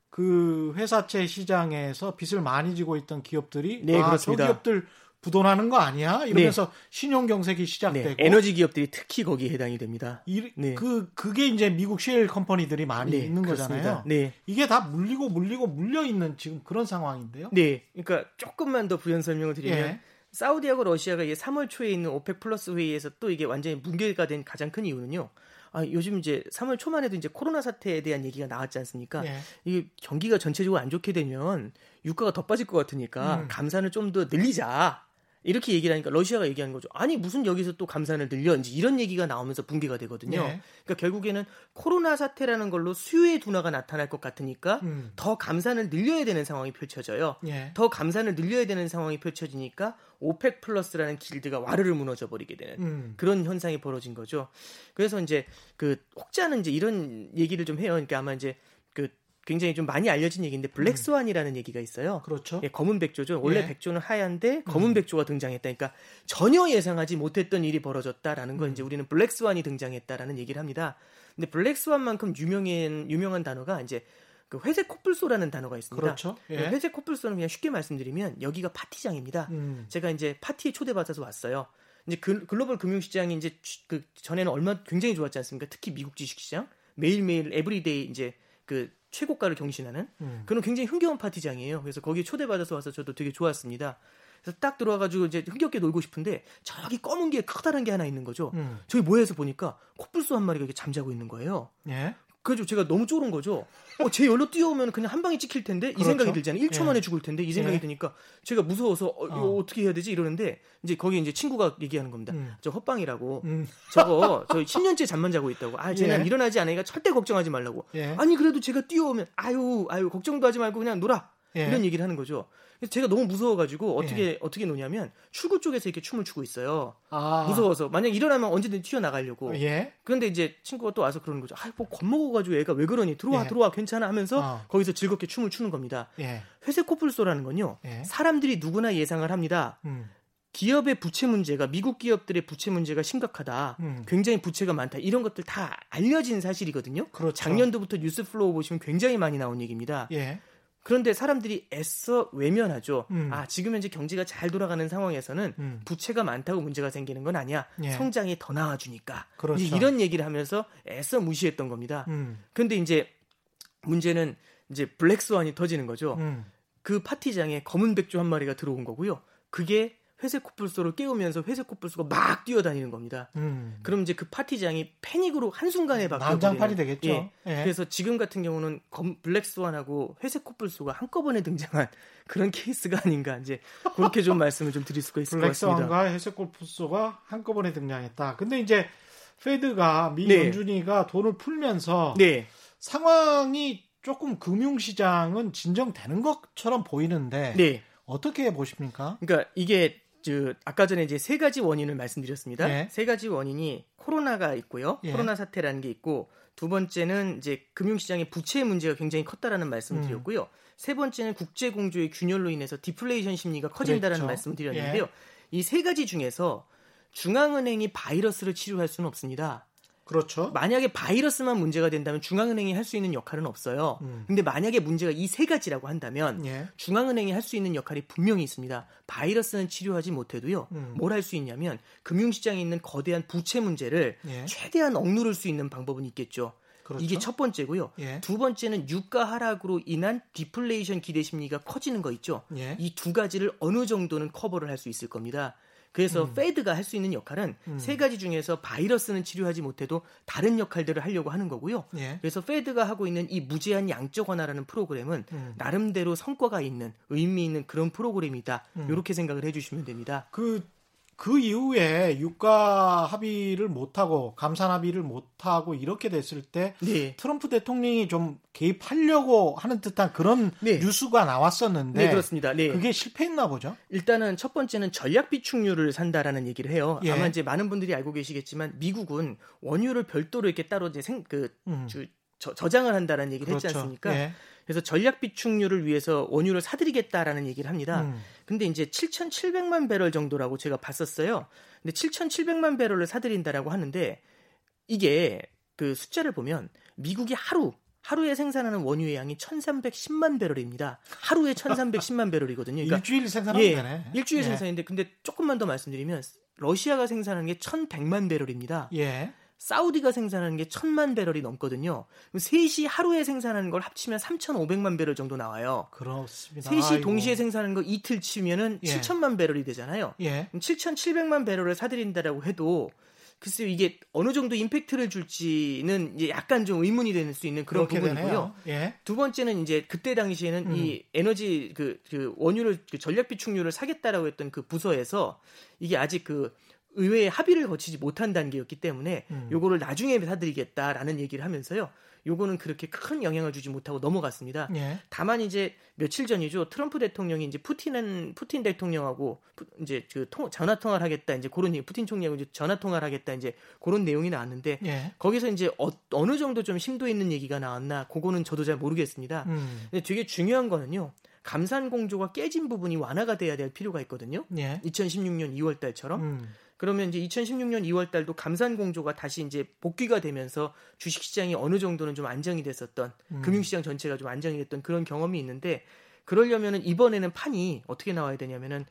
그 회사채 시장에서 빚을 많이 지고 있던 기업들이 네, 아, 그렇습니다. 저 기업들 부도나는 거 아니야? 이러면서 신용 경색이 네. 시작되고 에너지 기업들이 특히 거기에 해당이 됩니다. 이, 네. 그 그게 이제 미국 셰일 컴퍼니들이 많이 네, 있는 그렇습니다. 거잖아요. 네. 이게 다 물리고 물리고 물려 있는 지금 그런 상황인데요. 네. 그러니까 조금만 더 부연 설명을 드리면 예. 사우디하고 러시아가 이게 3월 초에 있는 OPEC plus 회의에서 또 이게 완전히 붕괴가 된 가장 큰 이유는요. 아, 요즘 이제 3월 초만 해도 이제 코로나 사태에 대한 얘기가 나왔지 않습니까? 예. 이게 경기가 전체적으로 안 좋게 되면 유가가 더 빠질 것 같으니까 음. 감산을 좀 더 늘리자. 이렇게 얘기를 하니까 러시아가 얘기하는 거죠. 아니 무슨 여기서 또 감산을 늘려 이제 이런 얘기가 나오면서 붕괴가 되거든요. 예. 그러니까 결국에는 코로나 사태라는 걸로 수요의 둔화가 나타날 것 같으니까 음. 더 감산을 늘려야 되는 상황이 펼쳐져요. 예. 더 감산을 늘려야 되는 상황이 펼쳐지니까 OPEC plus라는 길드가 와르르 무너져 버리게 되는 음. 그런 현상이 벌어진 거죠. 그래서 이제 그 혹자는 이제 이런 얘기를 좀 해요. 그러니까 아마 이제 그 굉장히 좀 많이 알려진 얘기인데 블랙스완이라는 얘기가 있어요. 그렇죠. 예, 검은 백조죠. 원래 예. 백조는 하얀데 검은 백조가 등장했다. 그러니까 전혀 예상하지 못했던 일이 벌어졌다라는 걸 음. 이제 우리는 블랙스완이 등장했다라는 얘기를 합니다. 근데 블랙스완만큼 유명한 유명한 단어가 이제 그 회색 코뿔소라는 단어가 있습니다. 그렇죠. 예. 회색 코뿔소는 그냥 쉽게 말씀드리면 여기가 파티장입니다. 음. 제가 이제 파티에 초대받아서 왔어요. 이제 글, 글로벌 금융시장이 이제 그 전에는 얼마 굉장히 좋았지 않습니까? 특히 미국 주식시장 매일매일 everyday 이제 그 최고가를 경신하는 음. 그런 굉장히 흥겨운 파티장이에요. 그래서 거기에 초대받아서 와서 저도 되게 좋았습니다. 그래서 딱 들어와가지고 이제 흥겹게 놀고 싶은데 저기 검은 게 커다란 게 하나 있는 거죠. 음. 저기 모여서 보니까 코뿔소 한 마리가 이렇게 잠자고 있는 거예요. 예. 그래서 제가 너무 쫄은 거죠. 어, 쟤 일로 뛰어오면 그냥 한 방에 찍힐 텐데 이 그렇죠. 생각이 들잖아요. 1초 예. 만에 죽을 텐데 이 생각이 예. 드니까 제가 무서워서 어, 이거 어. 어떻게 해야 되지 이러는데 이제 거기 이제 친구가 얘기하는 겁니다. 음. 저 헛방이라고. 음. 저거 저 10년째 잠만 자고 있다고. 아, 쟤는 예. 일어나지 않으니까 절대 걱정하지 말라고. 예. 아니 그래도 제가 뛰어오면 아유 아유 걱정도 하지 말고 그냥 놀아. 예. 이런 얘기를 하는 거죠. 그래서 제가 너무 무서워가지고 어떻게 어떻게 노냐면 출구 쪽에서 이렇게 춤을 추고 있어요. 아. 무서워서 만약 일어나면 언제든 튀어 나가려고. 예. 그런데 이제 친구가 또 와서 그러는 거죠. 아, 뭐 겁먹어가지고 얘가 왜 그러니? 들어와, 예. 들어와, 괜찮아 하면서 어. 거기서 즐겁게 춤을 추는 겁니다. 예. 회색 코뿔소라는 건요. 예. 사람들이 누구나 예상을 합니다. 음. 기업의 부채 문제가 미국 기업들의 부채 문제가 심각하다. 음. 굉장히 부채가 많다. 이런 것들 다 알려진 사실이거든요. 그렇죠. 작년도부터 news flow 보시면 굉장히 많이 나온 얘기입니다. 예. 그런데 사람들이 애써 외면하죠. 음. 아, 지금 현재 경제가 잘 돌아가는 상황에서는 음. 부채가 많다고 문제가 생기는 건 아니야. 예. 성장이 더 나와주니까. 그렇죠. 이런 얘기를 하면서 애써 무시했던 겁니다. 음. 근데 이제 문제는 이제 black swan이 터지는 거죠. 음. 그 파티장에 검은 백조 한 마리가 들어온 거고요. 그게 회색 코뿔소를 깨우면서 회색 코뿔소가 막 뛰어다니는 겁니다. 음. 그럼 이제 그 파티장이 패닉으로 한순간에 바뀌어 난장판이 되겠죠. 예. 예. 그래서 지금 같은 경우는 검, black swan하고 회색 코뿔소가 한꺼번에 등장한 그런 케이스가 아닌가 이제 그렇게 좀 말씀을 좀 드릴 수가 있을 것 같습니다. black swan과 회색 코뿔소가 한꺼번에 등장했다. 근데 이제 Fed가 미 네. 연준이가 돈을 풀면서 네, 상황이 조금 금융시장은 진정되는 것처럼 보이는데 네. 어떻게 보십니까? 그러니까 이게 저 아까 전에 이제 세 가지 원인을 말씀드렸습니다. 예. 세 가지 원인이 코로나가 있고요. 예. 코로나 사태라는 게 있고 두 번째는 이제 금융시장의 부채 문제가 굉장히 컸다라는 말씀을 음. 드렸고요. 세 번째는 국제 공조의 균열로 인해서 디플레이션 심리가 커진다라는 그랬죠. 말씀을 드렸는데요. 이세 가지 중에서 중앙은행이 바이러스를 치료할 수는 없습니다. 그렇죠. 만약에 바이러스만 문제가 된다면 중앙은행이 할 수 있는 역할은 없어요. 음. 근데 만약에 문제가 이 세 가지라고 한다면 예. 중앙은행이 할 수 있는 역할이 분명히 있습니다. 바이러스는 치료하지 못해도요. 음. 뭘할 수 있냐면 금융시장에 있는 거대한 부채 문제를 예. 최대한 억누를 수 있는 방법은 있겠죠. 그렇죠. 이게 첫 번째고요. 예. 두 번째는 유가 하락으로 인한 디플레이션 기대 심리가 커지는 거 있죠. 예. 이두 가지를 어느 정도는 커버를 할 수 있을 겁니다. 그래서 페드가 할 수 있는 역할은 음. 세 가지 중에서 바이러스는 치료하지 못해도 다른 역할들을 하려고 하는 거고요. 예. 그래서 페드가 하고 있는 이 무제한 양적 완화라는 프로그램은 음. 나름대로 성과가 있는 의미 있는 그런 프로그램이다. 음. 이렇게 생각을 해주시면 됩니다. 그, 그 이후에 유가 합의를 못하고 감산 합의를 못하고 이렇게 됐을 때 네. 트럼프 대통령이 좀 개입하려고 하는 듯한 그런 네. 뉴스가 나왔었는데 네, 그렇습니다. 네. 그게 실패했나 보죠. 일단은 첫 번째는 전략 비축률을 산다라는 얘기를 해요. 예. 아마 이제 많은 분들이 알고 계시겠지만 미국은 원유를 별도로 이렇게 따로 이제 생, 그 음. 주- 저, 저장을 한다라는 얘기를 했지 않습니까? 예. 그래서 전략 비축률을 위해서 원유를 사들이겠다라는 얘기를 합니다. 음. 근데 이제 7,700만 배럴 정도라고 제가 봤었어요. 근데 7,700만 배럴을 사들인다라고 하는데 이게 그 숫자를 보면 미국이 하루 하루에 생산하는 원유의 양이 1,310만 배럴입니다. 하루에 1,310만 배럴이거든요. 그러니까 일주일 생산하면 예, 되네. 일주일 예. 생산인데 근데 조금만 더 말씀드리면 러시아가 생산하는 게 1,100만 배럴입니다. 예. 사우디가 생산하는 게 1,000만 배럴이 넘거든요. 셋이 하루에 생산하는 걸 합치면 3,500만 배럴 정도 나와요. 그렇습니다. 셋이 아이고. 동시에 생산하는 거 이틀 치면은 예. 7천만 배럴이 되잖아요. 예. 그럼 7,700만 배럴을 사들인다라고 해도 글쎄요 이게 어느 정도 임팩트를 줄지는 이제 약간 좀 의문이 될 수 있는 그런 부분이고요. 예. 두 번째는 이제 그때 당시에는 음. 이 에너지 그, 그 원유를 그 전략 비축률을 사겠다라고 했던 그 부서에서 이게 아직 그 의회의 합의를 거치지 못한 단계였기 때문에 음. 요거를 나중에 사드리겠다라는 얘기를 하면서요. 요거는 그렇게 큰 영향을 주지 못하고 넘어갔습니다. 예. 다만 이제 며칠 전이죠. 트럼프 대통령이 이제 푸틴은 푸틴 대통령하고 푸- 이제 그 통, 전화 통화를 하겠다. 이제 그런 푸틴 총리하고 이제 전화 통화를 하겠다. 이제 그런 내용이 나왔는데 예. 거기서 이제 어, 느 정도 좀 심도 있는 얘기가 나왔나 그거는 저도 잘 모르겠습니다. 음. 근데 되게 중요한 거는요. 감산 공조가 깨진 부분이 완화가 돼야 될 필요가 있거든요. 예. 2016년 2월 달처럼. 음. 그러면 이제 2016년 2월 달도 감산 공조가 다시 이제 복귀가 되면서 주식 시장이 어느 정도는 좀 안정이 됐었던 음. 금융 시장 전체가 좀 안정이 됐던 그런 경험이 있는데 그러려면은 이번에는 판이 어떻게 나와야 되냐면은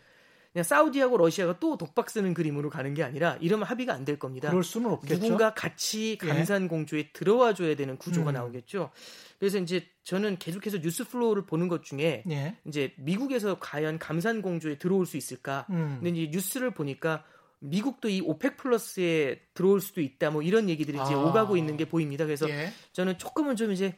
그냥 사우디하고 러시아가 또 독박 쓰는 그림으로 가는 게 아니라 이러면 합의가 안 될 겁니다. 그럴 수는 없겠죠. 누군가 같이 예. 감산 공조에 들어와 줘야 되는 구조가 음. 나오겠죠. 그래서 이제 저는 계속해서 news flow를 보는 것 중에 예. 이제 미국에서 과연 감산 공조에 들어올 수 있을까? 음. 근데 이제 뉴스를 보니까 미국도 이 OPEC Plus에 들어올 수도 있다. 뭐 이런 얘기들이 이제 아. 오가고 있는 게 보입니다. 그래서 예. 저는 조금은 좀 이제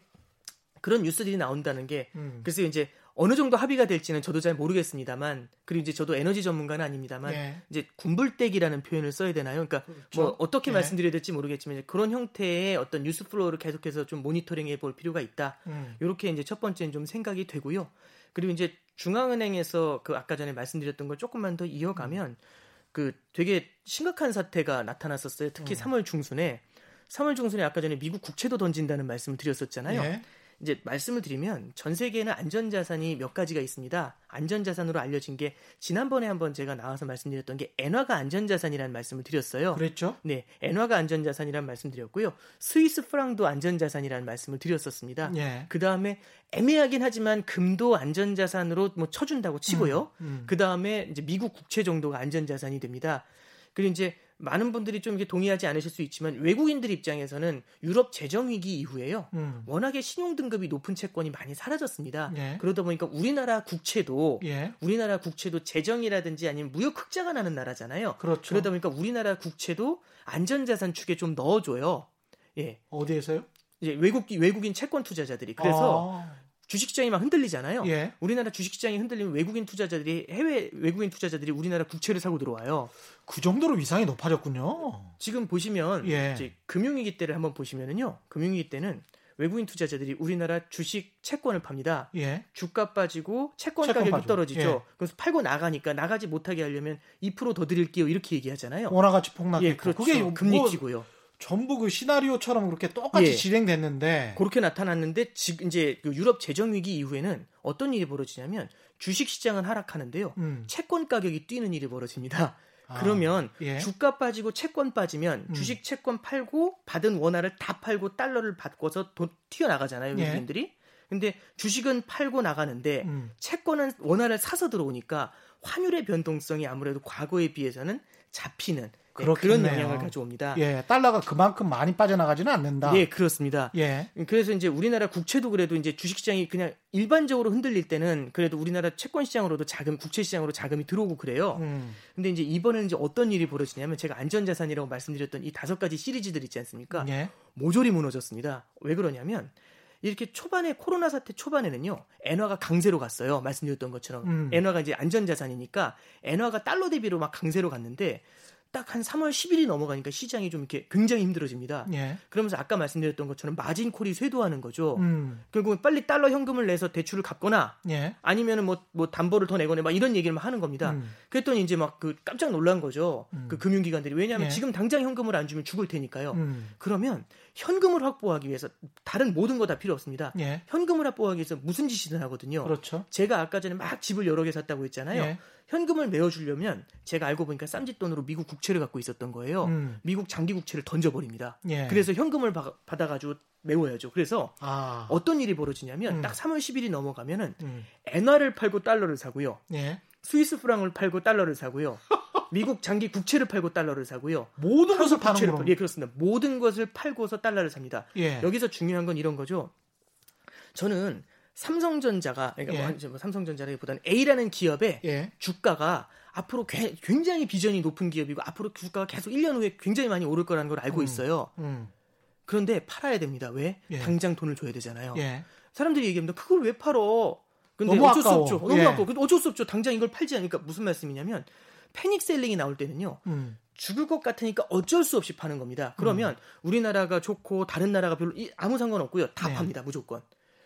그런 뉴스들이 나온다는 게 음. 그래서 이제 어느 정도 합의가 될지는 저도 잘 모르겠습니다만 그리고 이제 저도 에너지 전문가는 아닙니다만 예. 이제 군불때기라는 표현을 써야 되나요? 그러니까 뭐 어떻게 예. 말씀드려야 될지 모르겠지만 이제 그런 형태의 어떤 news flow를 계속해서 좀 모니터링해 볼 필요가 있다. 음. 이렇게 이제 첫 번째는 좀 생각이 되고요. 그리고 이제 중앙은행에서 그 아까 전에 말씀드렸던 걸 조금만 더 이어가면 그 되게 심각한 사태가 나타났었어요. 특히 음. 3월 중순에 3월 중순에 아까 전에 미국 국채도 던진다는 말씀을 드렸었잖아요. 예. 이제 말씀을 드리면 전 세계에는 안전자산이 몇 가지가 있습니다. 안전자산으로 알려진 게 지난번에 한번 제가 나와서 말씀드렸던 게 엔화가 안전자산이라는 말씀을 드렸어요. 그랬죠? 네, 엔화가 안전자산이라는 말씀드렸고요. 스위스 프랑도 안전자산이라는 말씀을 드렸었습니다. 예. 그 다음에 애매하긴 하지만 금도 안전자산으로 뭐 쳐준다고 치고요. 음. 그 다음에 이제 미국 국채 정도가 안전자산이 됩니다. 그리고 이제 많은 분들이 좀 이렇게 동의하지 않으실 수 있지만 외국인들 입장에서는 유럽 재정 위기 이후에요. 음. 워낙에 신용 등급이 높은 채권이 많이 사라졌습니다. 예. 그러다 보니까 우리나라 국채도 예. 우리나라 국채도 재정이라든지 아니면 무역 흑자가 나는 나라잖아요. 그렇죠. 그러다 보니까 우리나라 국채도 안전자산 축에 좀 넣어줘요. 예, 어디에서요? 이제 외국 외국인 채권 투자자들이 그래서 아. 주식시장이 막 흔들리잖아요. 예. 우리나라 주식시장이 흔들리면 외국인 투자자들이 해외 외국인 투자자들이 우리나라 국채를 사고 들어와요. 그 정도로 위상이 높아졌군요. 지금 보시면 예. 이제 금융위기 때를 한번 보시면은요. 금융위기 때는 외국인 투자자들이 우리나라 주식 채권을 팝니다. 예. 주가 빠지고 채권, 채권 가격이 빠지고. 떨어지죠. 예. 그래서 팔고 나가니까 나가지 못하게 하려면 2%더 드릴게요. 이렇게 얘기하잖아요. 원화 가치 폭락했고 예, 그렇죠. 그게 금리 뭐 찌고요. 전부 그 시나리오처럼 그렇게 똑같이 예. 진행됐는데 그렇게 나타났는데 지금 이제 그 유럽 재정 위기 이후에는 어떤 일이 벌어지냐면 주식 시장은 하락하는데요. 음. 채권 가격이 뛰는 일이 벌어집니다. 아, 그러면 예. 주가 빠지고 채권 빠지면 음. 주식 채권 팔고 받은 원화를 다 팔고 달러를 바꿔서 돈 튀어나가잖아요, 예. 외국인들이. 근데 주식은 팔고 나가는데 음. 채권은 원화를 사서 들어오니까 환율의 변동성이 아무래도 과거에 비해서는 잡히는 네, 그런 그렇겠네요. 영향을 가져옵니다. 예, 달러가 그만큼 많이 빠져나가지는 않는다. 예, 그렇습니다. 예. 그래서 이제 우리나라 국채도 그래도 이제 주식시장이 그냥 일반적으로 흔들릴 때는 그래도 우리나라 채권 시장으로도 자금, 국채 시장으로 자금이 들어오고 그래요. 음. 근데 이제 이번에는 이제 어떤 일이 벌어지냐면 제가 안전자산이라고 말씀드렸던 이 다섯 가지 시리즈들 있지 않습니까? 예. 모조리 무너졌습니다. 왜 그러냐면 이렇게 초반에 코로나 사태 초반에는요 엔화가 강세로 갔어요. 말씀드렸던 것처럼 음. 엔화가 이제 안전자산이니까 엔화가 달러 대비로 막 강세로 갔는데 딱 한 3월 10일이 넘어가니까 시장이 좀 이렇게 굉장히 힘들어집니다. 예. 그러면서 아까 말씀드렸던 것처럼 마진 콜이 쇄도하는 거죠. 음. 결국은 빨리 달러 현금을 내서 대출을 갚거나 예. 아니면은 뭐, 뭐 담보를 더 내거나 막 이런 얘기를 막 하는 겁니다. 음. 그랬더니 이제 막 그 깜짝 놀란 거죠. 음. 그 금융기관들이. 왜냐하면 예. 지금 당장 현금을 안 주면 죽을 테니까요. 음. 그러면 현금을 확보하기 위해서 다른 모든 거 다 필요 없습니다. 예. 현금을 확보하기 위해서 무슨 짓이든 하거든요. 그렇죠. 제가 아까 전에 막 집을 여러 개 샀다고 했잖아요. 예. 현금을 메워주려면 제가 알고 보니까 쌈짓돈으로 미국 국채를 갖고 있었던 거예요. 음. 미국 장기 국채를 던져버립니다. 예. 그래서 현금을 바- 받아가지고 메워야죠. 그래서 아. 어떤 일이 벌어지냐면 음. 딱 3월 10일이 넘어가면은 음. 엔화를 팔고 달러를 사고요. 예. 스위스 프랑을 팔고 달러를 사고요. 미국 장기 국채를 팔고 달러를 사고요. 모든 것을 파는. 팔- 예, 그렇습니다. 모든 것을 팔고서 달러를 삽니다. 예. 여기서 중요한 건 이런 거죠. 저는 삼성전자가 그러니까 예. 뭐 한- 뭐 삼성전자라기보다는 A라는 기업의 예. 주가가 앞으로 괴- 굉장히 비전이 높은 기업이고 앞으로 주가가 계속 1년 후에 굉장히 많이 오를 거라는 걸 알고 음. 있어요. 음. 그런데 팔아야 됩니다. 왜? 예. 당장 돈을 줘야 되잖아요. 예. 사람들이 얘기합니다. 그걸 왜 팔어? 근데 너무 어쩔 아까워. 수 없죠. 너무 예. 아까워. 근데 어쩔 수 없죠. 당장 이걸 팔지 않으니까 무슨 말씀이냐면 패닉 셀링이 나올 때는요. 음. 죽을 것 같으니까 어쩔 수 없이 파는 겁니다. 그러면 우리나라가 좋고 다른 나라가 별로 이- 아무 상관없고요. 다 네. 팝니다. 무조건.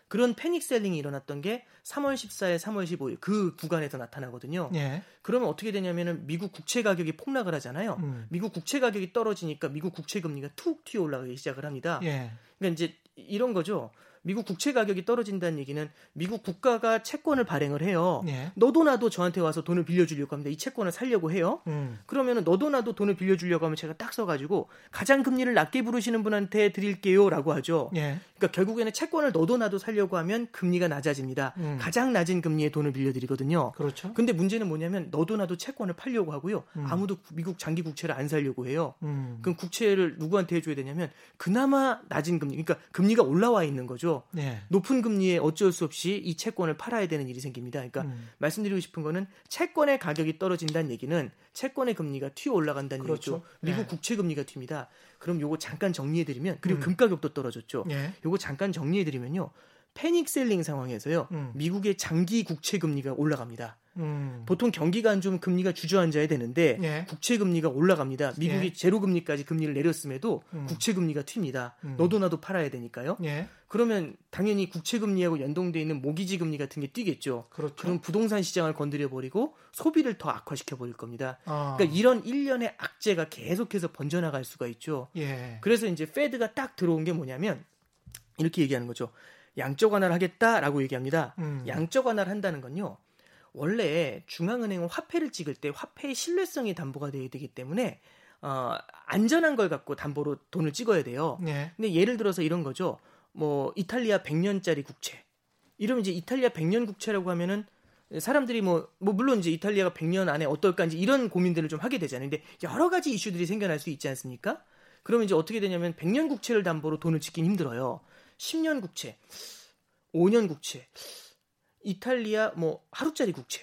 그런 패닉 셀링이 일어났던 게 3월 14일, 3월 15일 그 구간에서 나타나거든요. 예. 그러면 어떻게 되냐면은 미국 국채 가격이 폭락을 하잖아요. 음. 미국 국채 가격이 떨어지니까 미국 국채 금리가 툭 튀어 올라가기 시작을 합니다. 예. 그러니까 이제 이런 거죠. 미국 국채 가격이 떨어진다는 얘기는 미국 국가가 채권을 발행을 해요. 예. 너도 나도 저한테 와서 돈을 빌려주려고 합니다. 이 채권을 살려고 해요. 음. 그러면은 너도 나도 돈을 빌려주려고 하면 제가 딱 써가지고 가장 금리를 낮게 부르시는 분한테 드릴게요라고 하죠. 예. 그러니까 결국에는 채권을 너도 나도 살려고 하면 금리가 낮아집니다. 음. 가장 낮은 금리에 돈을 빌려드리거든요. 그렇죠. 근데 문제는 뭐냐면 너도 나도 채권을 팔려고 하고요. 음. 아무도 미국 장기 국채를 안 살려고 해요. 음. 그럼 국채를 누구한테 해줘야 되냐면 그나마 낮은 금리, 그러니까 금리가 올라와 있는 거죠. 예. 높은 금리에 어쩔 수 없이 이 채권을 팔아야 되는 일이 생깁니다. 그러니까 음. 말씀드리고 싶은 거는 채권의 가격이 떨어진다는 얘기는 채권의 금리가 튀어 올라간다는 그렇죠. 얘기죠. 미국 네. 국채 금리가 튑니다. 그럼 요거 잠깐 정리해 드리면 그리고 음. 금 가격도 떨어졌죠. 예. 요거 잠깐 정리해 드리면요. 패닉 셀링 상황에서요. 음. 미국의 장기 국채 금리가 올라갑니다. 음. 보통 경기가 안 좋으면 금리가 주저앉아야 되는데 예. 국채 금리가 올라갑니다. 미국이 예. 제로 금리까지 금리를 내렸음에도 음. 국채 금리가 튑니다. 음. 너도 나도 팔아야 되니까요. 예. 그러면 당연히 국채 금리하고 연동돼 있는 모기지 금리 같은 게 뛰겠죠. 그렇죠. 그럼 부동산 시장을 건드려 버리고 소비를 더 악화시켜 버릴 겁니다. 아. 그러니까 이런 일련의 악재가 계속해서 번져나갈 수가 있죠. 예. 그래서 이제 페드가 딱 들어온 게 뭐냐면 이렇게 얘기하는 거죠. 양적 완화를 하겠다라고 얘기합니다. 음. 양적 완화를 한다는 건요. 원래 중앙은행은 화폐를 찍을 때 화폐의 신뢰성이 담보가 돼야 되기 때문에 어, 안전한 걸 갖고 담보로 돈을 찍어야 돼요. 예. 근데 예를 들어서 이런 거죠. 뭐 이탈리아 100년짜리 국채. 이러면 이제 이탈리아 100년 국채라고 하면은 사람들이 뭐, 뭐 물론 이제 이탈리아가 100년 안에 어떨까 이제 이런 고민들을 좀 하게 되잖아요. 근데 여러 가지 이슈들이 생겨날 수 있지 않습니까? 그러면 이제 어떻게 되냐면 100년 국채를 담보로 돈을 찍긴 힘들어요. 10년 국채, 5년 국채, 이탈리아 뭐 하루짜리 국채.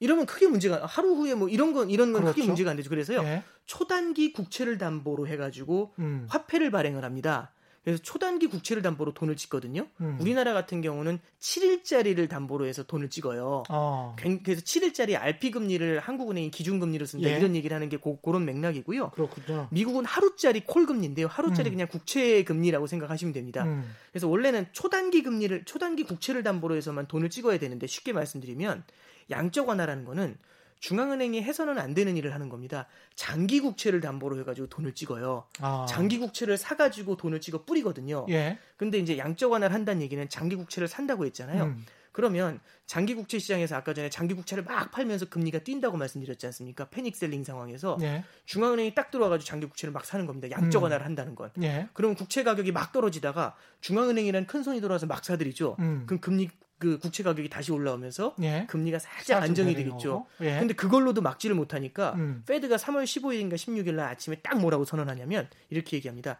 이러면 크게 문제가 하루 후에 뭐 이런 건 이런 건 크게 그렇죠. 문제가 안 되죠. 그래서요. 예. 초단기 국채를 담보로 해 가지고 음. 화폐를 발행을 합니다. 그래서 초단기 국채를 담보로 돈을 찍거든요. 음. 우리나라 같은 경우는 7일짜리를 담보로 해서 돈을 찍어요. 어. 굉- 그래서 7일짜리 RP 금리를 한국은행이 기준금리로 쓴다 예. 이런 얘기를 하는 게 고, 그런 맥락이고요. 그렇군요. 미국은 하루짜리 콜 금리인데요. 하루짜리 음. 그냥 국채 금리라고 생각하시면 됩니다. 음. 그래서 원래는 초단기 금리를 초단기 국채를 담보로 해서만 돈을 찍어야 되는데 쉽게 말씀드리면 양적 완화라는 거는 중앙은행이 해서는 안 되는 일을 하는 겁니다. 장기 국채를 담보로 해가지고 돈을 찍어요. 아. 장기 국채를 사가지고 돈을 찍어 뿌리거든요. 예. 근데 이제 양적 완화를 한다는 얘기는 장기 국채를 산다고 했잖아요. 음. 그러면 장기 국채 시장에서 아까 전에 장기 국채를 막 팔면서 금리가 뛴다고 말씀드렸지 않습니까? 패닉 셀링 상황에서 예. 중앙은행이 딱 들어와가지고 장기 국채를 막 사는 겁니다. 양적 음. 완화를 한다는 건. 예. 그러면 국채 가격이 막 떨어지다가 중앙은행이라는 큰 손이 들어와서 막 사들이죠. 음. 그럼 금리 그 국채 가격이 다시 올라오면서 예. 금리가 살짝 안정이 되겠죠. 예. 근데 그걸로도 막지를 못하니까 음. 페드가 3월 15일인가 16일 날 아침에 딱 뭐라고 선언하냐면 이렇게 얘기합니다.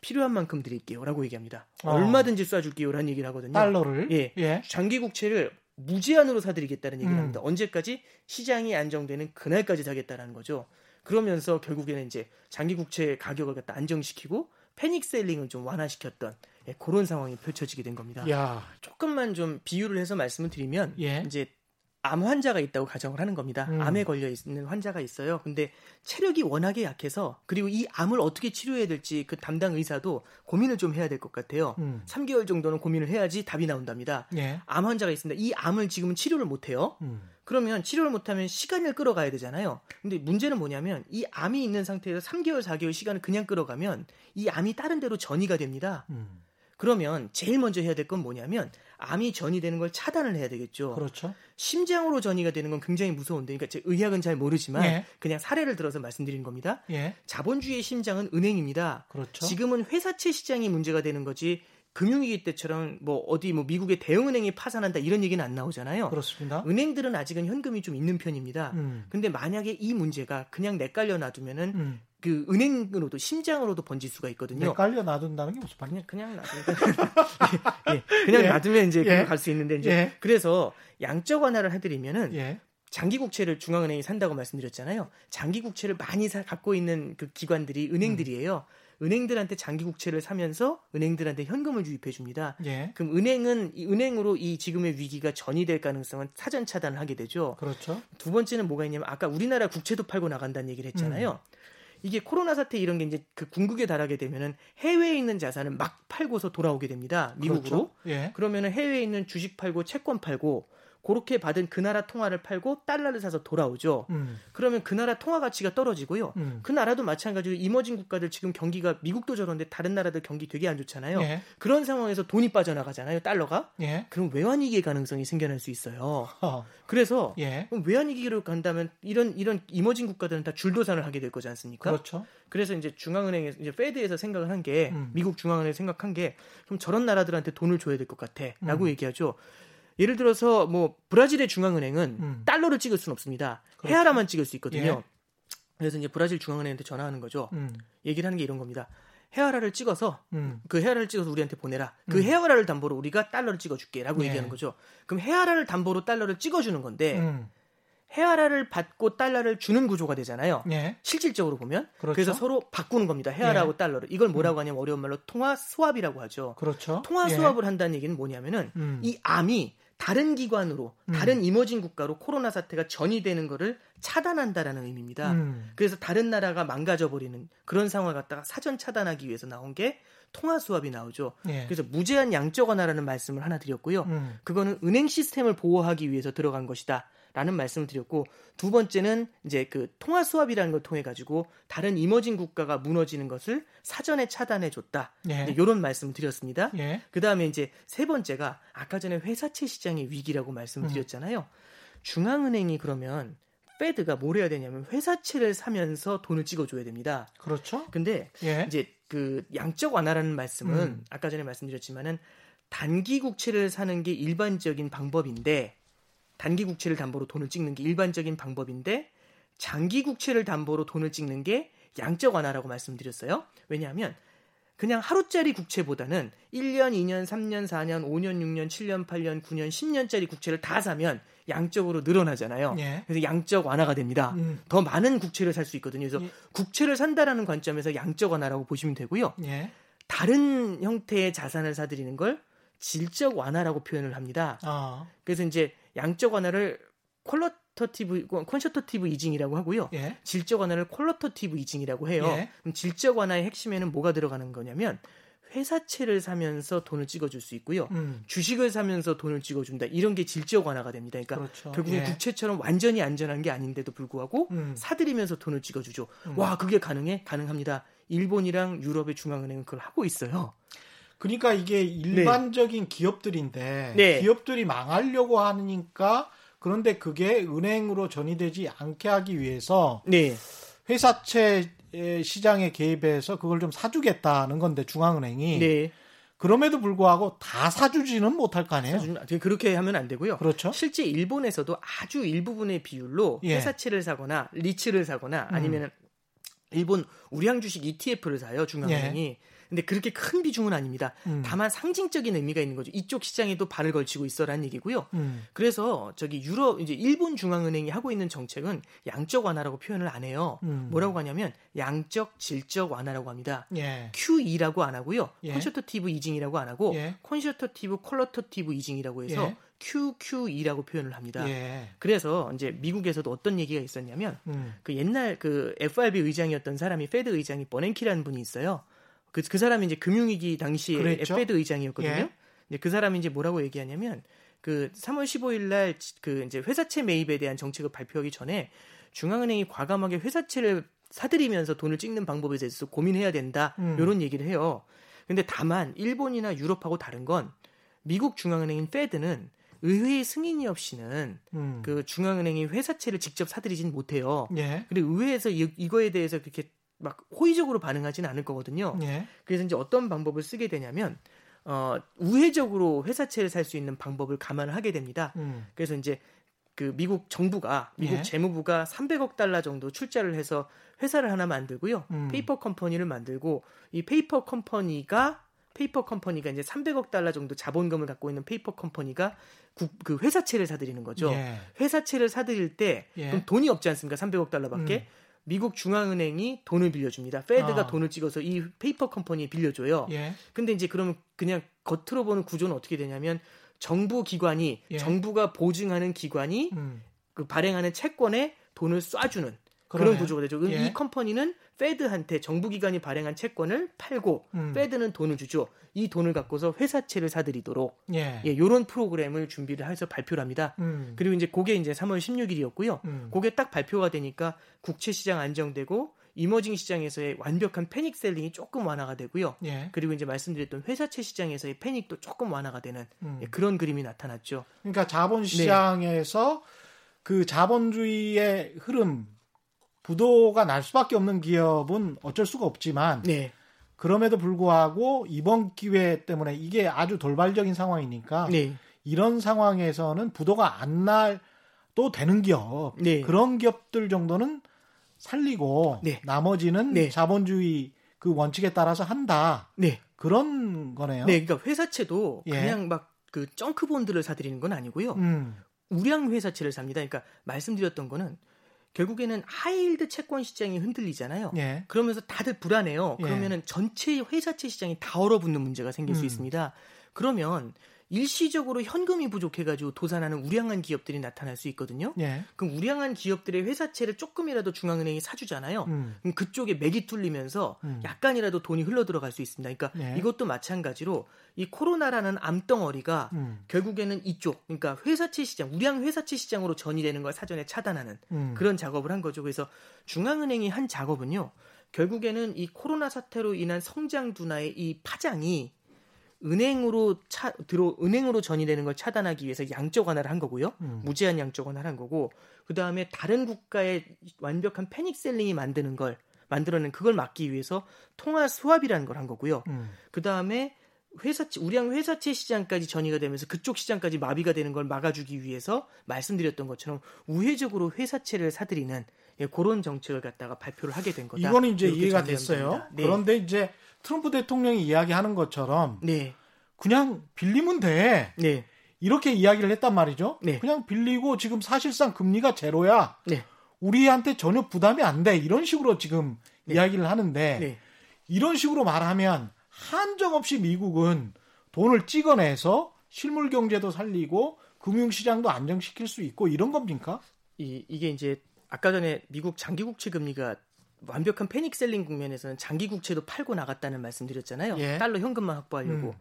필요한 만큼 드릴게요라고 얘기합니다. 어. 얼마든지 쏴줄게요라는 얘기를 하거든요. 달러를 예. 예. 장기 국채를 무제한으로 사드리겠다는 얘기를 음. 합니다. 언제까지 시장이 안정되는 그날까지 사겠다라는 거죠. 그러면서 결국에는 이제 장기 국채 가격을 갖다 안정시키고 패닉 셀링을 좀 완화시켰던 예, 그런 상황이 펼쳐지게 된 겁니다. 야. 조금만 좀 비유를 해서 말씀을 드리면 예. 이제 암 환자가 있다고 가정을 하는 겁니다. 음. 암에 걸려 있는 환자가 있어요. 근데 체력이 워낙에 약해서 그리고 이 암을 어떻게 치료해야 될지 그 담당 의사도 고민을 좀 해야 될 것 같아요. 음. 3개월 정도는 고민을 해야지 답이 나온답니다. 예. 암 환자가 있습니다. 이 암을 지금은 치료를 못 해요. 음. 그러면 치료를 못하면 시간을 끌어가야 되잖아요. 근데 문제는 뭐냐면 이 암이 있는 상태에서 3개월, 4개월 시간을 그냥 끌어가면 이 암이 다른 데로 전이가 됩니다. 음. 그러면 제일 먼저 해야 될 건 뭐냐면 암이 전이되는 걸 차단을 해야 되겠죠. 그렇죠. 심장으로 전이가 되는 건 굉장히 무서운데, 그러니까 제 의학은 잘 모르지만 예. 그냥 사례를 들어서 말씀드린 겁니다. 예. 자본주의의 심장은 은행입니다. 그렇죠. 지금은 회사채 시장이 문제가 되는 거지 금융위기 때처럼 뭐 어디 뭐 미국의 대형은행이 파산한다 이런 얘기는 안 나오잖아요. 그렇습니다. 은행들은 아직은 현금이 좀 있는 편입니다. 음. 근데 만약에 이 문제가 그냥 내깔려 놔두면은 음. 그 은행으로도 심장으로도 번질 수가 있거든요. 내 깔려 놔둔다는 게 무슨 말이냐? 그냥 놔두면 예, 예, 그냥 예. 놔두면 이제 예. 그냥 갈 수 있는데 이제 예. 그래서 양적 완화를 해드리면은 예. 장기 국채를 중앙은행이 산다고 말씀드렸잖아요. 장기 국채를 많이 사, 갖고 있는 그 기관들이 은행들이에요. 은행들한테 장기 국채를 사면서 은행들한테 현금을 유입해 줍니다. 예. 그럼 은행은 이 은행으로 이 지금의 위기가 전이될 가능성은 사전 차단을 하게 되죠. 그렇죠. 두 번째는 뭐가 있냐면 아까 우리나라 국채도 팔고 나간다는 얘기를 했잖아요. 이게 코로나 사태 이런 게 이제 그 궁극에 달하게 되면은 해외에 있는 자산을 막 팔고서 돌아오게 됩니다. 미국으로. 그렇죠. 예. 그러면은 해외에 있는 주식 팔고 채권 팔고 그렇게 받은 그 나라 통화를 팔고 달러를 사서 돌아오죠. 음. 그러면 그 나라 통화 가치가 떨어지고요. 음. 그 나라도 마찬가지로 이머징 국가들 지금 경기가 미국도 저런데 다른 나라들 경기 되게 안 좋잖아요. 예. 그런 상황에서 돈이 빠져나가잖아요. 달러가. 예. 그럼 외환위기의 가능성이 생겨날 수 있어요. 어. 그래서 예. 외환위기로 간다면 이런 이런 이머징 국가들은 다 줄도산을 하게 될 거지 않습니까? 그렇죠. 그래서 이제 중앙은행에서 이제 페드에서 생각을 한게 음. 미국 중앙은행 생각한 게 그럼 저런 나라들한테 돈을 줘야 될 것 같아라고 음. 얘기하죠. 예를 들어서 뭐 브라질의 중앙은행은 음. 달러를 찍을 수는 없습니다. 그렇죠. 헤아라만 찍을 수 있거든요. 예. 그래서 이제 브라질 중앙은행한테 전화하는 거죠. 음. 얘기를 하는 게 이런 겁니다. 헤아라를 찍어서 음. 그 헤아라를 찍어서 우리한테 보내라. 그 음. 헤아라를 담보로 우리가 달러를 찍어줄게라고 예. 얘기하는 거죠. 그럼 헤아라를 담보로 달러를 찍어주는 건데 음. 헤아라를 받고 달러를 주는 구조가 되잖아요. 예. 실질적으로 보면 그렇죠. 그래서 서로 바꾸는 겁니다. 헤아라하고 예. 달러를 이걸 뭐라고 음. 하냐면 어려운 말로 통화 수합이라고 하죠. 그렇죠. 통화 예. 수합을 한다는 얘기는 뭐냐면은 음. 이 암이 다른 기관으로 음. 다른 이머징 국가로 코로나 사태가 전이되는 것을 차단한다라는 의미입니다. 음. 그래서 다른 나라가 망가져 버리는 그런 상황을 갖다가 사전 차단하기 위해서 나온 게 통화 수합이 나오죠. 예. 그래서 무제한 양적 완화라는 말씀을 하나 드렸고요. 음. 그거는 은행 시스템을 보호하기 위해서 들어간 것이다. 라는 말씀을 드렸고 두 번째는 이제 그 통화 수합이라는 걸 통해 가지고 다른 이머징 국가가 무너지는 것을 사전에 차단해 줬다. 예. 이런 말씀을 드렸습니다. 예. 그다음에 이제 세 번째가 아까 전에 회사채 시장의 위기라고 말씀을 음. 드렸잖아요. 중앙은행이 그러면 페드가 뭘 해야 되냐면 회사채를 사면서 돈을 찍어줘야 됩니다. 그렇죠. 근데 예. 이제 그 양적 완화라는 말씀은 음. 아까 전에 말씀드렸지만은 단기 국채를 사는 게 일반적인 방법인데 단기 국채를 담보로 돈을 찍는 게 일반적인 방법인데 장기 국채를 담보로 돈을 찍는 게 양적 완화라고 말씀드렸어요. 왜냐하면 그냥 하루짜리 국채보다는 1년, 2년, 3년, 4년, 5년, 6년, 7년, 8년, 9년, 10년짜리 국채를 다 사면 양적으로 늘어나잖아요. 예. 그래서 양적 완화가 됩니다. 음. 더 많은 국채를 살 수 있거든요. 그래서 예. 국채를 산다라는 관점에서 양적 완화라고 보시면 되고요. 예. 다른 형태의 자산을 사들이는 걸 질적 완화라고 표현을 합니다. 아. 그래서 이제 양적 완화를 qualitative quantitative easing이라고 하고요. 예. 질적 완화를 qualitative easing이라고 해요. 예. 그럼 질적 완화의 핵심에는 뭐가 들어가는 거냐면 회사채를 사면서 돈을 찍어줄 수 있고요. 음. 주식을 사면서 돈을 찍어준다. 이런 게 질적 완화가 됩니다. 그러니까 그렇죠. 결국은 예. 국채처럼 완전히 안전한 게 아닌데도 불구하고 음. 사들이면서 돈을 찍어주죠. 음. 와 그게 가능해? 가능합니다. 일본이랑 유럽의 중앙은행은 그걸 하고 있어요. 그러니까 이게 일반적인 네. 기업들인데 네. 기업들이 망하려고 하니까 그런데 그게 은행으로 전이되지 않게 하기 위해서 네. 회사채 시장에 개입해서 그걸 좀 사주겠다는 건데 중앙은행이 네. 그럼에도 불구하고 다 사주지는 못할 거 아니에요. 사주는, 그렇게 하면 안 되고요. 그렇죠. 실제 일본에서도 아주 일부분의 비율로 예. 회사채를 사거나 리츠를 사거나 아니면 음. 일본 우량 주식 ETF를 사요 중앙은행이. 예. 근데 그렇게 큰 비중은 아닙니다. 음. 다만 상징적인 의미가 있는 거죠. 이쪽 시장에도 발을 걸치고 있어라는 얘기고요. 음. 그래서 저기 유럽 이제 일본 중앙은행이 하고 있는 정책은 양적 완화라고 표현을 안 해요. 음. 뭐라고 하냐면 양적 질적 완화라고 합니다. 예. QE라고 안 하고요. 예. quantitative easing이라고 안 하고 예. quantitative qualitative easing이라고 해서 예. QQE라고 표현을 합니다. 예. 그래서 이제 미국에서도 어떤 얘기가 있었냐면 음. 그 옛날 그 FRB 의장이었던 사람이 Fed 의장이 버냉키라는 분이 있어요. 그, 그 사람이 이제 금융위기 당시에 그랬죠? 에페드 의장이었거든요. 예. 이제 그 사람이 이제 뭐라고 얘기하냐면 그 3월 15일 날 그 이제 회사채 매입에 대한 정책을 발표하기 전에 중앙은행이 과감하게 회사채를 사들이면서 돈을 찍는 방법에 대해서 고민해야 된다. 음. 이런 얘기를 해요. 근데 다만 일본이나 유럽하고 다른 건 미국 중앙은행인 페드는 의회의 승인이 없이는 음. 그 중앙은행이 회사채를 직접 사들이진 못해요. 예. 그리고 의회에서 이, 이거에 대해서 그렇게 막 호의적으로 반응하지는 않을 거거든요. 예. 그래서 이제 어떤 방법을 쓰게 되냐면 어, 우회적으로 회사채를 살 수 있는 방법을 감안을 하게 됩니다. 음. 그래서 이제 그 미국 정부가 미국 예. 재무부가 300억 달러 정도 출자를 해서 회사를 하나 만들고요. 음. 페이퍼 컴퍼니를 만들고 이 페이퍼 컴퍼니가 페이퍼 컴퍼니가 이제 300억 달러 정도 자본금을 갖고 있는 페이퍼 컴퍼니가 국, 그 회사채를 사들이는 거죠. 예. 회사채를 사들일 때 예. 돈이 없지 않습니까? 300억 달러밖에. 음. 미국 중앙은행이 돈을 빌려줍니다. Fed가 아. 돈을 찍어서 이 페이퍼 컴퍼니에 빌려줘요. 예. 근데 이제 그러면 그냥 겉으로 보는 구조는 어떻게 되냐면 정부 기관이 예. 정부가 보증하는 기관이 음. 그 발행하는 채권에 돈을 쏴주는 그런 구조가 되죠. 예. 이 컴퍼니는 Fed한테 정부기관이 발행한 채권을 팔고 음. Fed는 돈을 주죠. 이 돈을 갖고서 회사채를 사들이도록 예. 예, 요런 프로그램을 준비를 해서 발표를 합니다. 음. 그리고 이제 그게 이제 3월 16일이었고요. 음. 그게 딱 발표가 되니까 국채 시장 안정되고 이머징 시장에서의 완벽한 패닉 셀링이 조금 완화가 되고요. 예. 그리고 이제 말씀드렸던 회사채 시장에서의 패닉도 조금 완화가 되는 음. 예, 그런 그림이 나타났죠. 그러니까 자본 시장에서 그 자본주의의 흐름 부도가 날 수밖에 없는 기업은 어쩔 수가 없지만 네. 그럼에도 불구하고 이번 기회 때문에 이게 아주 돌발적인 상황이니까 네. 이런 상황에서는 부도가 안 날 또 되는 기업 네. 그런 기업들 정도는 살리고 네. 나머지는 네. 자본주의 그 원칙에 따라서 한다 네. 그런 거네요. 네, 그러니까 회사채도 예. 그냥 막 그 정크 본드를 사들이는 건 아니고요. 음, 우량 회사채를 삽니다. 그러니까 말씀드렸던 거는 결국에는 하이힐드 채권 시장이 흔들리잖아요. 예. 그러면서 다들 불안해요. 예. 그러면은 전체 회사채 시장이 다 얼어붙는 문제가 생길 수 음. 있습니다. 그러면 일시적으로 현금이 부족해가지고 도산하는 우량한 기업들이 나타날 수 있거든요. 예. 그럼 우량한 기업들의 회사채를 조금이라도 중앙은행이 사주잖아요. 음, 그럼 그쪽에 맥이 뚫리면서 음. 약간이라도 돈이 흘러 들어갈 수 있습니다. 그러니까 예. 이것도 마찬가지로 이 코로나라는 암덩어리가 음, 결국에는 이쪽, 그러니까 회사채 시장, 우량 회사채 시장으로 전이 되는 걸 사전에 차단하는 음. 그런 작업을 한 거죠. 그래서 중앙은행이 한 작업은요, 결국에는 이 코로나 사태로 인한 성장 둔화의 이 파장이 은행으로 차, 들어, 은행으로 전이되는 걸 차단하기 위해서 양적 완화를 한 거고요. 음. 무제한 양적 완화를 한 거고, 그 다음에 다른 국가의 완벽한 패닉 셀링이 만드는 걸, 만들어낸 그걸 막기 위해서 통화 수합이라는 걸 한 거고요. 음. 그 다음에 회사채, 우량 회사채 시장까지 전이가 되면서 그쪽 시장까지 마비가 되는 걸 막아주기 위해서 말씀드렸던 것처럼 우회적으로 회사채를 사들이는 예, 그런 정책을 갖다가 발표를 하게 된 거다. 이거는 이제 이해가 됐어요. 네. 그런데 이제 트럼프 대통령이 이야기하는 것처럼 네, 그냥 빌리면 돼. 네, 이렇게 이야기를 했단 말이죠. 네. 그냥 빌리고 지금 사실상 금리가 제로야. 네, 우리한테 전혀 부담이 안 돼. 이런 식으로 지금 네. 이야기를 하는데 네, 이런 식으로 말하면 한정 없이 미국은 돈을 찍어내서 실물 경제도 살리고 금융시장도 안정시킬 수 있고 이런 겁니까? 이, 이게 이제 아까 전에 미국 장기 국채 금리가 완벽한 패닉 셀링 국면에서는 장기 국채도 팔고 나갔다는 말씀드렸잖아요. 예. 달러 현금만 확보하려고.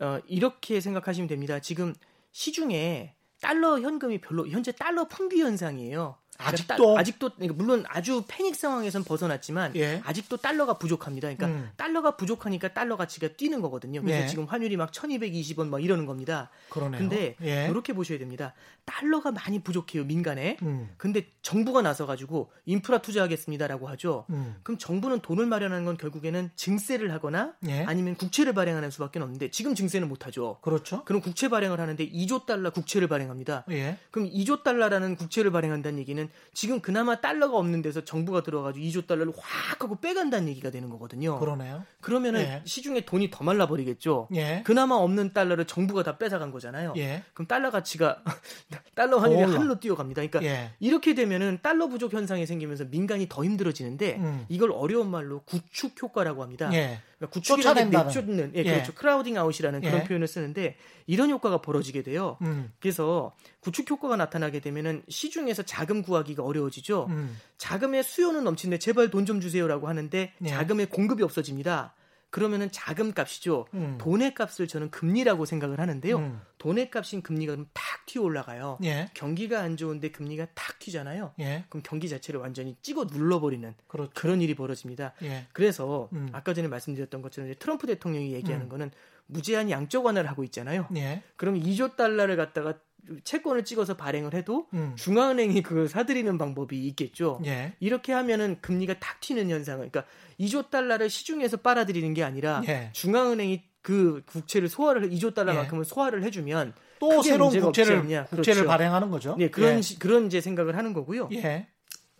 음. 어, 이렇게 생각하시면 됩니다. 지금 시중에 달러 현금이 별로 현재 달러 풍기 현상이에요. 그러니까 아직도? 따- 아직도 그러니까 물론 아주 패닉 상황에선 벗어났지만 예. 아직도 달러가 부족합니다. 그러니까 음. 달러가 부족하니까 달러 가치가 뛰는 거거든요. 그래서 예. 지금 환율이 막 1220원 막 이러는 겁니다. 그러네요. 근데 예. 이렇게 보셔야 됩니다. 달러가 많이 부족해요, 민간에. 음, 근데 정부가 나서 가지고 인프라 투자하겠습니다라고 하죠. 음. 그럼 정부는 돈을 마련하는 건 결국에는 증세를 하거나 예. 아니면 국채를 발행하는 수밖에 없는데 지금 증세는 못 하죠. 그렇죠. 그럼 국채 발행을 하는데 2조 달러 국채를 발행합니다. 예. 그럼 2조 달러라는 국채를 발행한다는 얘기는 지금 그나마 달러가 없는 데서 정부가 들어가지고 2조 달러를 확 하고 빼간다는 얘기가 되는 거거든요. 그러네요. 그러면은 예. 시중에 돈이 더 말라버리겠죠. 예. 그나마 없는 달러를 정부가 다 뺏어간 거잖아요. 예. 그럼 달러 가치가 달러 환율이 올라. 하늘로 뛰어갑니다. 그러니까 예. 이렇게 되면은 달러 부족 현상이 생기면서 민간이 더 힘들어지는데 음. 이걸 어려운 말로 구축 효과라고 합니다. 예. 그러니까 구축이라는. 내쫓는 예, 예. 그렇죠. crowding out이라는 그런 예. 표현을 쓰는데 이런 효과가 벌어지게 돼요. 음. 그래서 구축 효과가 나타나게 되면은 시중에서 자금 구하기가 어려워지죠. 음. 자금의 수요는 넘치는데 제발 돈 좀 주세요라고 하는데 예. 자금의 공급이 없어집니다. 그러면은 자금 값이죠. 음. 돈의 값을 저는 금리라고 생각을 하는데요. 음. 돈의 값인 금리가 그럼 탁 튀어 올라가요. 예. 경기가 안 좋은데 금리가 탁 튀잖아요. 예. 그럼 경기 자체를 완전히 찍어 눌러버리는 그렇죠. 그런 일이 벌어집니다. 예. 그래서 음. 아까 전에 말씀드렸던 것처럼 이제 트럼프 대통령이 얘기하는 음. 거는 무제한 양적 완화를 하고 있잖아요. 예. 그럼 2조 달러를 갖다가 채권을 찍어서 발행을 해도 음. 중앙은행이 그걸 사들이는 방법이 있겠죠. 예. 이렇게 하면은 금리가 탁 튀는 현상을 그러니까 2조 달러를 시중에서 빨아들이는 게 아니라 예. 중앙은행이 그 국채를 소화를 해- 2조 달러만큼을 소화를 해주면 또 새로운 국채를. 국채를 그렇죠. 발행하는 거죠. 네, 그런 예. 시- 그런 이제 생각을 하는 거고요. 예.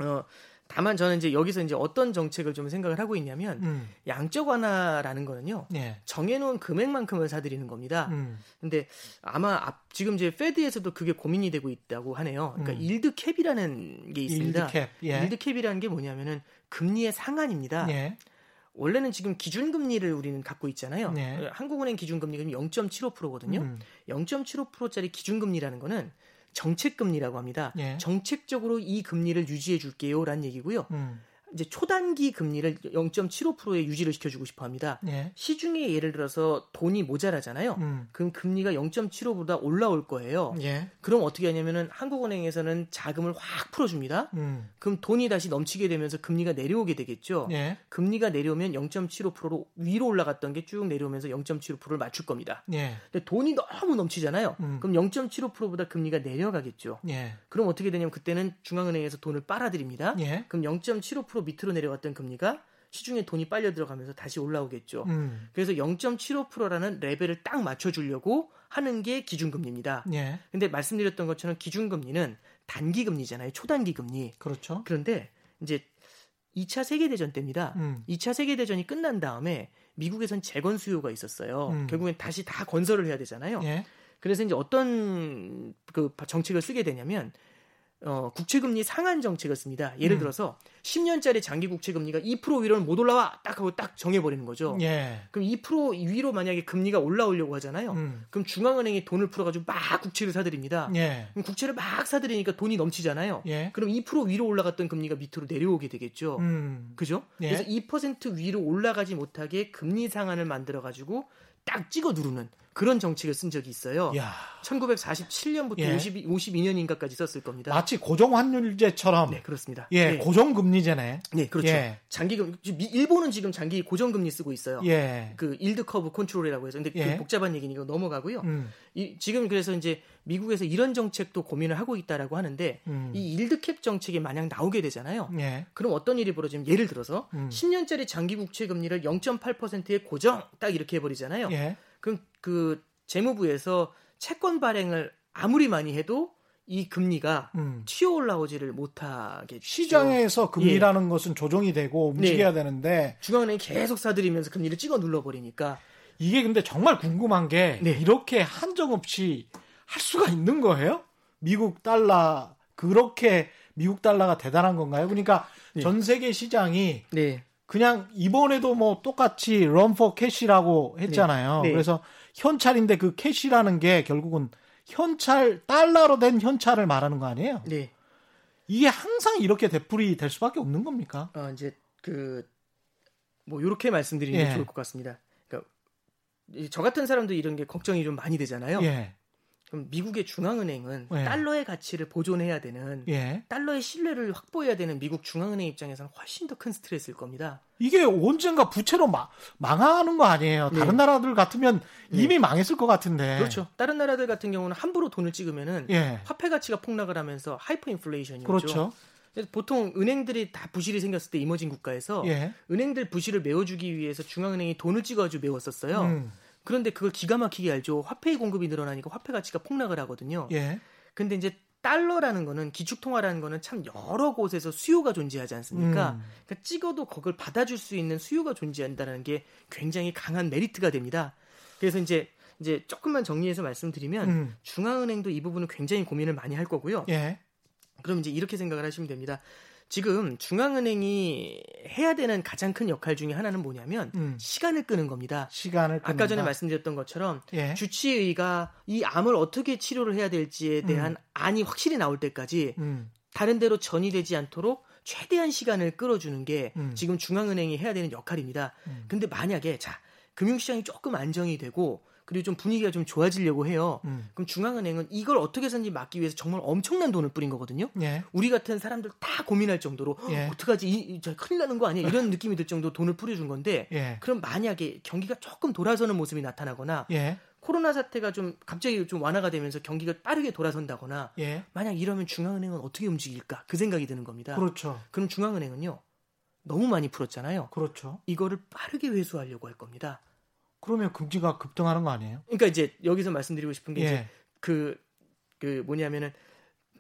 어, 다만 저는 이제 여기서 이제 어떤 정책을 좀 생각을 하고 있냐면 음. 양적 완화라는 거는요. 예. 정해놓은 금액만큼을 사들이는 겁니다. 음. 근데 아마 앞, 지금 이제 Fed에서도 그게 고민이 되고 있다고 하네요. 그러니까 음. yield cap이라는 게 있습니다. yield cap. 예. yield cap이라는 게 뭐냐면은 금리의 상한입니다. 예. 원래는 지금 기준금리를 우리는 갖고 있잖아요. 네. 한국은행 기준금리가 0.75%거든요. 음. 0.75%짜리 기준금리라는 거는 정책 금리라고 합니다. 예. 정책적으로 이 금리를 유지해 줄게요라는 얘기고요. 음. 이제 초단기 금리를 0.75%에 유지를 시켜주고 싶어 합니다. 예. 시중에 예를 들어서 돈이 모자라잖아요. 음. 그럼 금리가 0.75보다 올라올 거예요. 예. 그럼 어떻게 하냐면은 한국은행에서는 자금을 확 풀어줍니다. 음. 그럼 돈이 다시 넘치게 되면서 금리가 내려오게 되겠죠. 예. 금리가 내려오면 0.75%로 위로 올라갔던 게 쭉 내려오면서 0.75%를 맞출 겁니다. 예. 근데 돈이 너무 넘치잖아요. 음. 그럼 0.75%보다 금리가 내려가겠죠. 예. 그럼 어떻게 되냐면 그때는 중앙은행에서 돈을 빨아들입니다. 예. 그럼 0.75% 밑으로 내려갔던 금리가 시중에 돈이 빨려 들어가면서 다시 올라오겠죠. 음. 그래서 0.75%라는 레벨을 딱 맞춰주려고 하는 게 기준금리입니다. 예. 근데 말씀드렸던 것처럼 기준금리는 단기금리잖아요. 초단기금리. 그렇죠. 그런데 이제 2차 세계대전 때입니다. 음. 2차 세계대전이 끝난 다음에 미국에선 재건 수요가 있었어요. 음. 결국엔 다시 다 건설을 해야 되잖아요. 예. 그래서 이제 어떤 그 정책을 쓰게 되냐면 어, 국채금리 상한 정책을 씁니다. 예를 음. 들어서 10년짜리 장기 국채금리가 2% 위로는 못 올라와 딱 하고 딱 정해버리는 거죠. 예. 그럼 2% 위로 만약에 금리가 올라오려고 하잖아요. 음. 그럼 중앙은행이 돈을 풀어가지고 막 국채를 사들입니다. 예. 그럼 국채를 막 사들이니까 돈이 넘치잖아요. 예. 그럼 2% 위로 올라갔던 금리가 밑으로 내려오게 되겠죠. 음. 그죠? 예. 그래서 2% 위로 올라가지 못하게 금리 상한을 만들어 가지고 딱 찍어 누르는 그런 정책을 쓴 적이 있어요. 야. 1947년부터 예. 52, 52년인가까지 썼을 겁니다. 마치 고정환율제처럼 네, 그렇습니다. 예, 네. 고정금리제네. 네, 그렇죠. 예. 장기금 미- 일본은 지금 장기 고정금리 쓰고 있어요. 예. 그 yield curve control이라고 해서 근데 예. 그 복잡한 얘기니까 넘어가고요. 음. 이, 지금 그래서 이제 미국에서 이런 정책도 고민을 하고 있다라고 하는데 음. 이 yield cap 정책이 만약 나오게 되잖아요. 예. 그럼 어떤 일이 벌어지면 예를 들어서 음. 10년짜리 장기 국채 금리를 0.8%에 고정 딱 이렇게 해버리잖아요. 예. 그럼 그 재무부에서 채권 발행을 아무리 많이 해도 이 금리가 음. 튀어 올라오지를 못하겠죠. 시장에서 금리라는 것은 조정이 되고 움직여야 네. 되는데 중앙은행이 계속 사들이면서 금리를 찍어 눌러버리니까 이게 근데 정말 궁금한 게 네. 이렇게 한정 없이 할 수가 있는 거예요? 미국 달러 그렇게 미국 달러가 대단한 건가요? 그러니까 네. 전 세계 시장이 네. 그냥 이번에도 뭐 똑같이 런포 캐시라고 했잖아요. 네. 네. 그래서 현찰인데 그 캐시라는 게 결국은 현찰 달러로 된 현찰을 말하는 거 아니에요? 네. 이게 항상 이렇게 되풀이 될 수밖에 없는 겁니까? 어, 이제 그 뭐 이렇게 말씀드리는 게 예. 좋을 것 같습니다. 그러니까 이저 같은 사람도 이런 게 걱정이 좀 많이 되잖아요. 예. 그럼 미국의 중앙은행은 예. 달러의 가치를 보존해야 되는 예. 달러의 신뢰를 확보해야 되는 미국 중앙은행 입장에서는 훨씬 더 큰 스트레스일 겁니다. 이게 언젠가 부채로 마- 망하는 거 아니에요? 네. 다른 나라들 같으면 이미 망했을 것 같은데. 그렇죠. 다른 나라들 같은 경우는 함부로 돈을 찍으면은 예. 화폐 가치가 폭락을 하면서 하이퍼 인플레이션이죠. 그렇죠. 그래서 보통 은행들이 다 부실이 생겼을 때 emerging 국가에서 예. 은행들 부실을 메워주기 위해서 중앙은행이 돈을 찍어가지고 메웠었어요. 음. 그런데 그걸 기가 막히게 알죠. 화폐의 공급이 늘어나니까 화폐 가치가 폭락을 하거든요. 예. 근데 이제 달러라는 거는 기축통화라는 거는 참 여러 곳에서 수요가 존재하지 않습니까? 음. 그러니까 찍어도 그걸 받아줄 수 있는 수요가 존재한다는 게 굉장히 강한 메리트가 됩니다. 그래서 이제 이제 조금만 정리해서 말씀드리면 음. 중앙은행도 이 부분은 굉장히 고민을 많이 할 거고요. 예. 그럼 이제 이렇게 생각을 하시면 됩니다. 지금 중앙은행이 해야 되는 가장 큰 역할 중에 하나는 뭐냐면 음. 시간을 끄는 겁니다. 시간을 아까 전에. 말씀드렸던 것처럼 예. 주치의가 이 암을 어떻게 치료를 해야 될지에 대한 안이 확실히 나올 때까지 음. 다른 데로 전이되지 않도록 최대한 시간을 끌어주는 게 음. 지금 중앙은행이 해야 되는 역할입니다. 음. 근데 만약에 자 금융시장이 조금 안정이 되고 그리고 좀 분위기가 좀 좋아지려고 해요. 음. 그럼 중앙은행은 이걸 어떻게 해서든지 막기 위해서 정말 엄청난 돈을 뿌린 거거든요. 예. 우리 같은 사람들 다 고민할 정도로 예. "헉, 어떡하지 이, 이, 저 큰일 나는 거 아니야 이런 느낌이 들 정도로 돈을 뿌려준 건데 예. 그럼 만약에 경기가 조금 돌아서는 모습이 나타나거나 예. 코로나 사태가 좀 갑자기 좀 완화가 되면서 경기가 빠르게 돌아선다거나 예. 만약 이러면 중앙은행은 어떻게 움직일까 그 생각이 드는 겁니다. 그렇죠. 그럼 중앙은행은요 너무 많이 풀었잖아요. 그렇죠. 이거를 빠르게 회수하려고 할 겁니다. 그러면 금지가 급등하는 거 아니에요? 그러니까 이제 여기서 말씀드리고 싶은 게 이제 예. 그, 그 뭐냐면은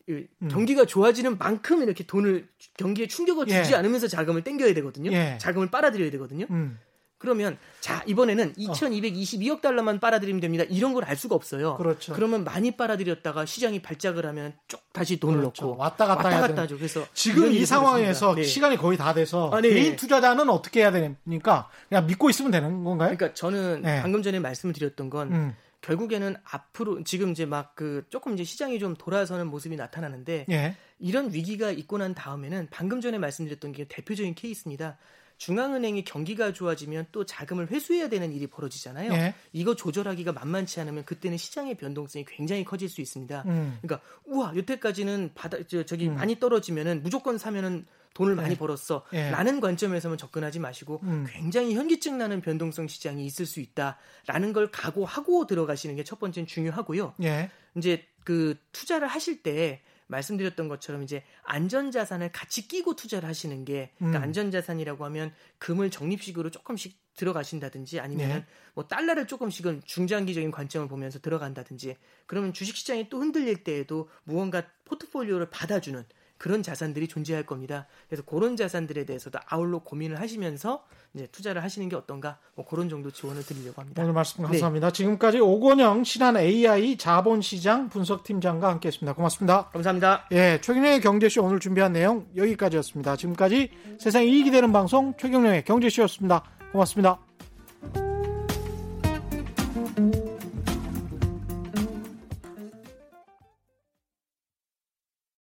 그 음. 경기가 좋아지는 만큼 이렇게 돈을 경기에 충격을 주지 예. 않으면서 자금을 땡겨야 되거든요. 예. 자금을 빨아들여야 되거든요. 음. 그러면 자 이번에는 2,222억 달러만 빨아들이면 됩니다. 이런 걸 알 수가 없어요. 그렇죠. 그러면 많이 빨아들였다가 시장이 발작을 하면 쭉 다시 돈을 그렇죠. 넣고 왔다 갔다 왔다 갔다 하죠. 그래서 지금 이 상황에서. 네. 시간이 거의 다 돼서 아, 네. 개인 투자자는 어떻게 해야 됩니까? 그냥 믿고 있으면 되는 건가요? 그러니까 저는 네. 방금 전에 말씀을 드렸던 건 음. 결국에는 앞으로 지금 이제 막 그 조금 이제 시장이 좀 돌아서는 모습이 나타나는데 예. 이런 위기가 있고 난 다음에는 방금 전에 말씀드렸던 게 대표적인 케이스입니다. 중앙은행이 경기가 좋아지면 또 자금을 회수해야 되는 일이 벌어지잖아요. 예. 이거 조절하기가 만만치 않으면 그때는 시장의 변동성이 굉장히 커질 수 있습니다. 음. 그러니까 우와 여태까지는 바다 저, 저기 많이 떨어지면은 무조건 사면은 돈을 많이 네. 벌었어 예. 라는 관점에서만 접근하지 마시고 음. 굉장히 현기증 나는 변동성 시장이 있을 수 있다라는 걸 각오하고 들어가시는 게 첫 번째는 중요하고요. 예. 이제 그 투자를 하실 때 말씀드렸던 것처럼 이제 안전자산을 같이 끼고 투자를 하시는 게 그러니까 음. 안전자산이라고 하면 금을 적립식으로 조금씩 들어가신다든지 아니면 네. 뭐 달러를 조금씩은 중장기적인 관점을 보면서 들어간다든지 그러면 주식시장이 또 흔들릴 때에도 무언가 포트폴리오를 받아주는 그런 자산들이 존재할 겁니다. 그래서 그런 자산들에 대해서도 아울러 고민을 하시면서 이제 투자를 하시는 게 어떤가 뭐 그런 정도 지원을 드리려고 합니다. 오늘 말씀 네. 감사합니다. 지금까지 오건영 신한 AI 자본시장 분석팀장과 함께했습니다. 고맙습니다. 감사합니다. 예, 최경영의 경제쇼 오늘 준비한 내용 여기까지였습니다. 지금까지 세상에 이익이 되는 방송 최경영의 경제쇼였습니다. 고맙습니다.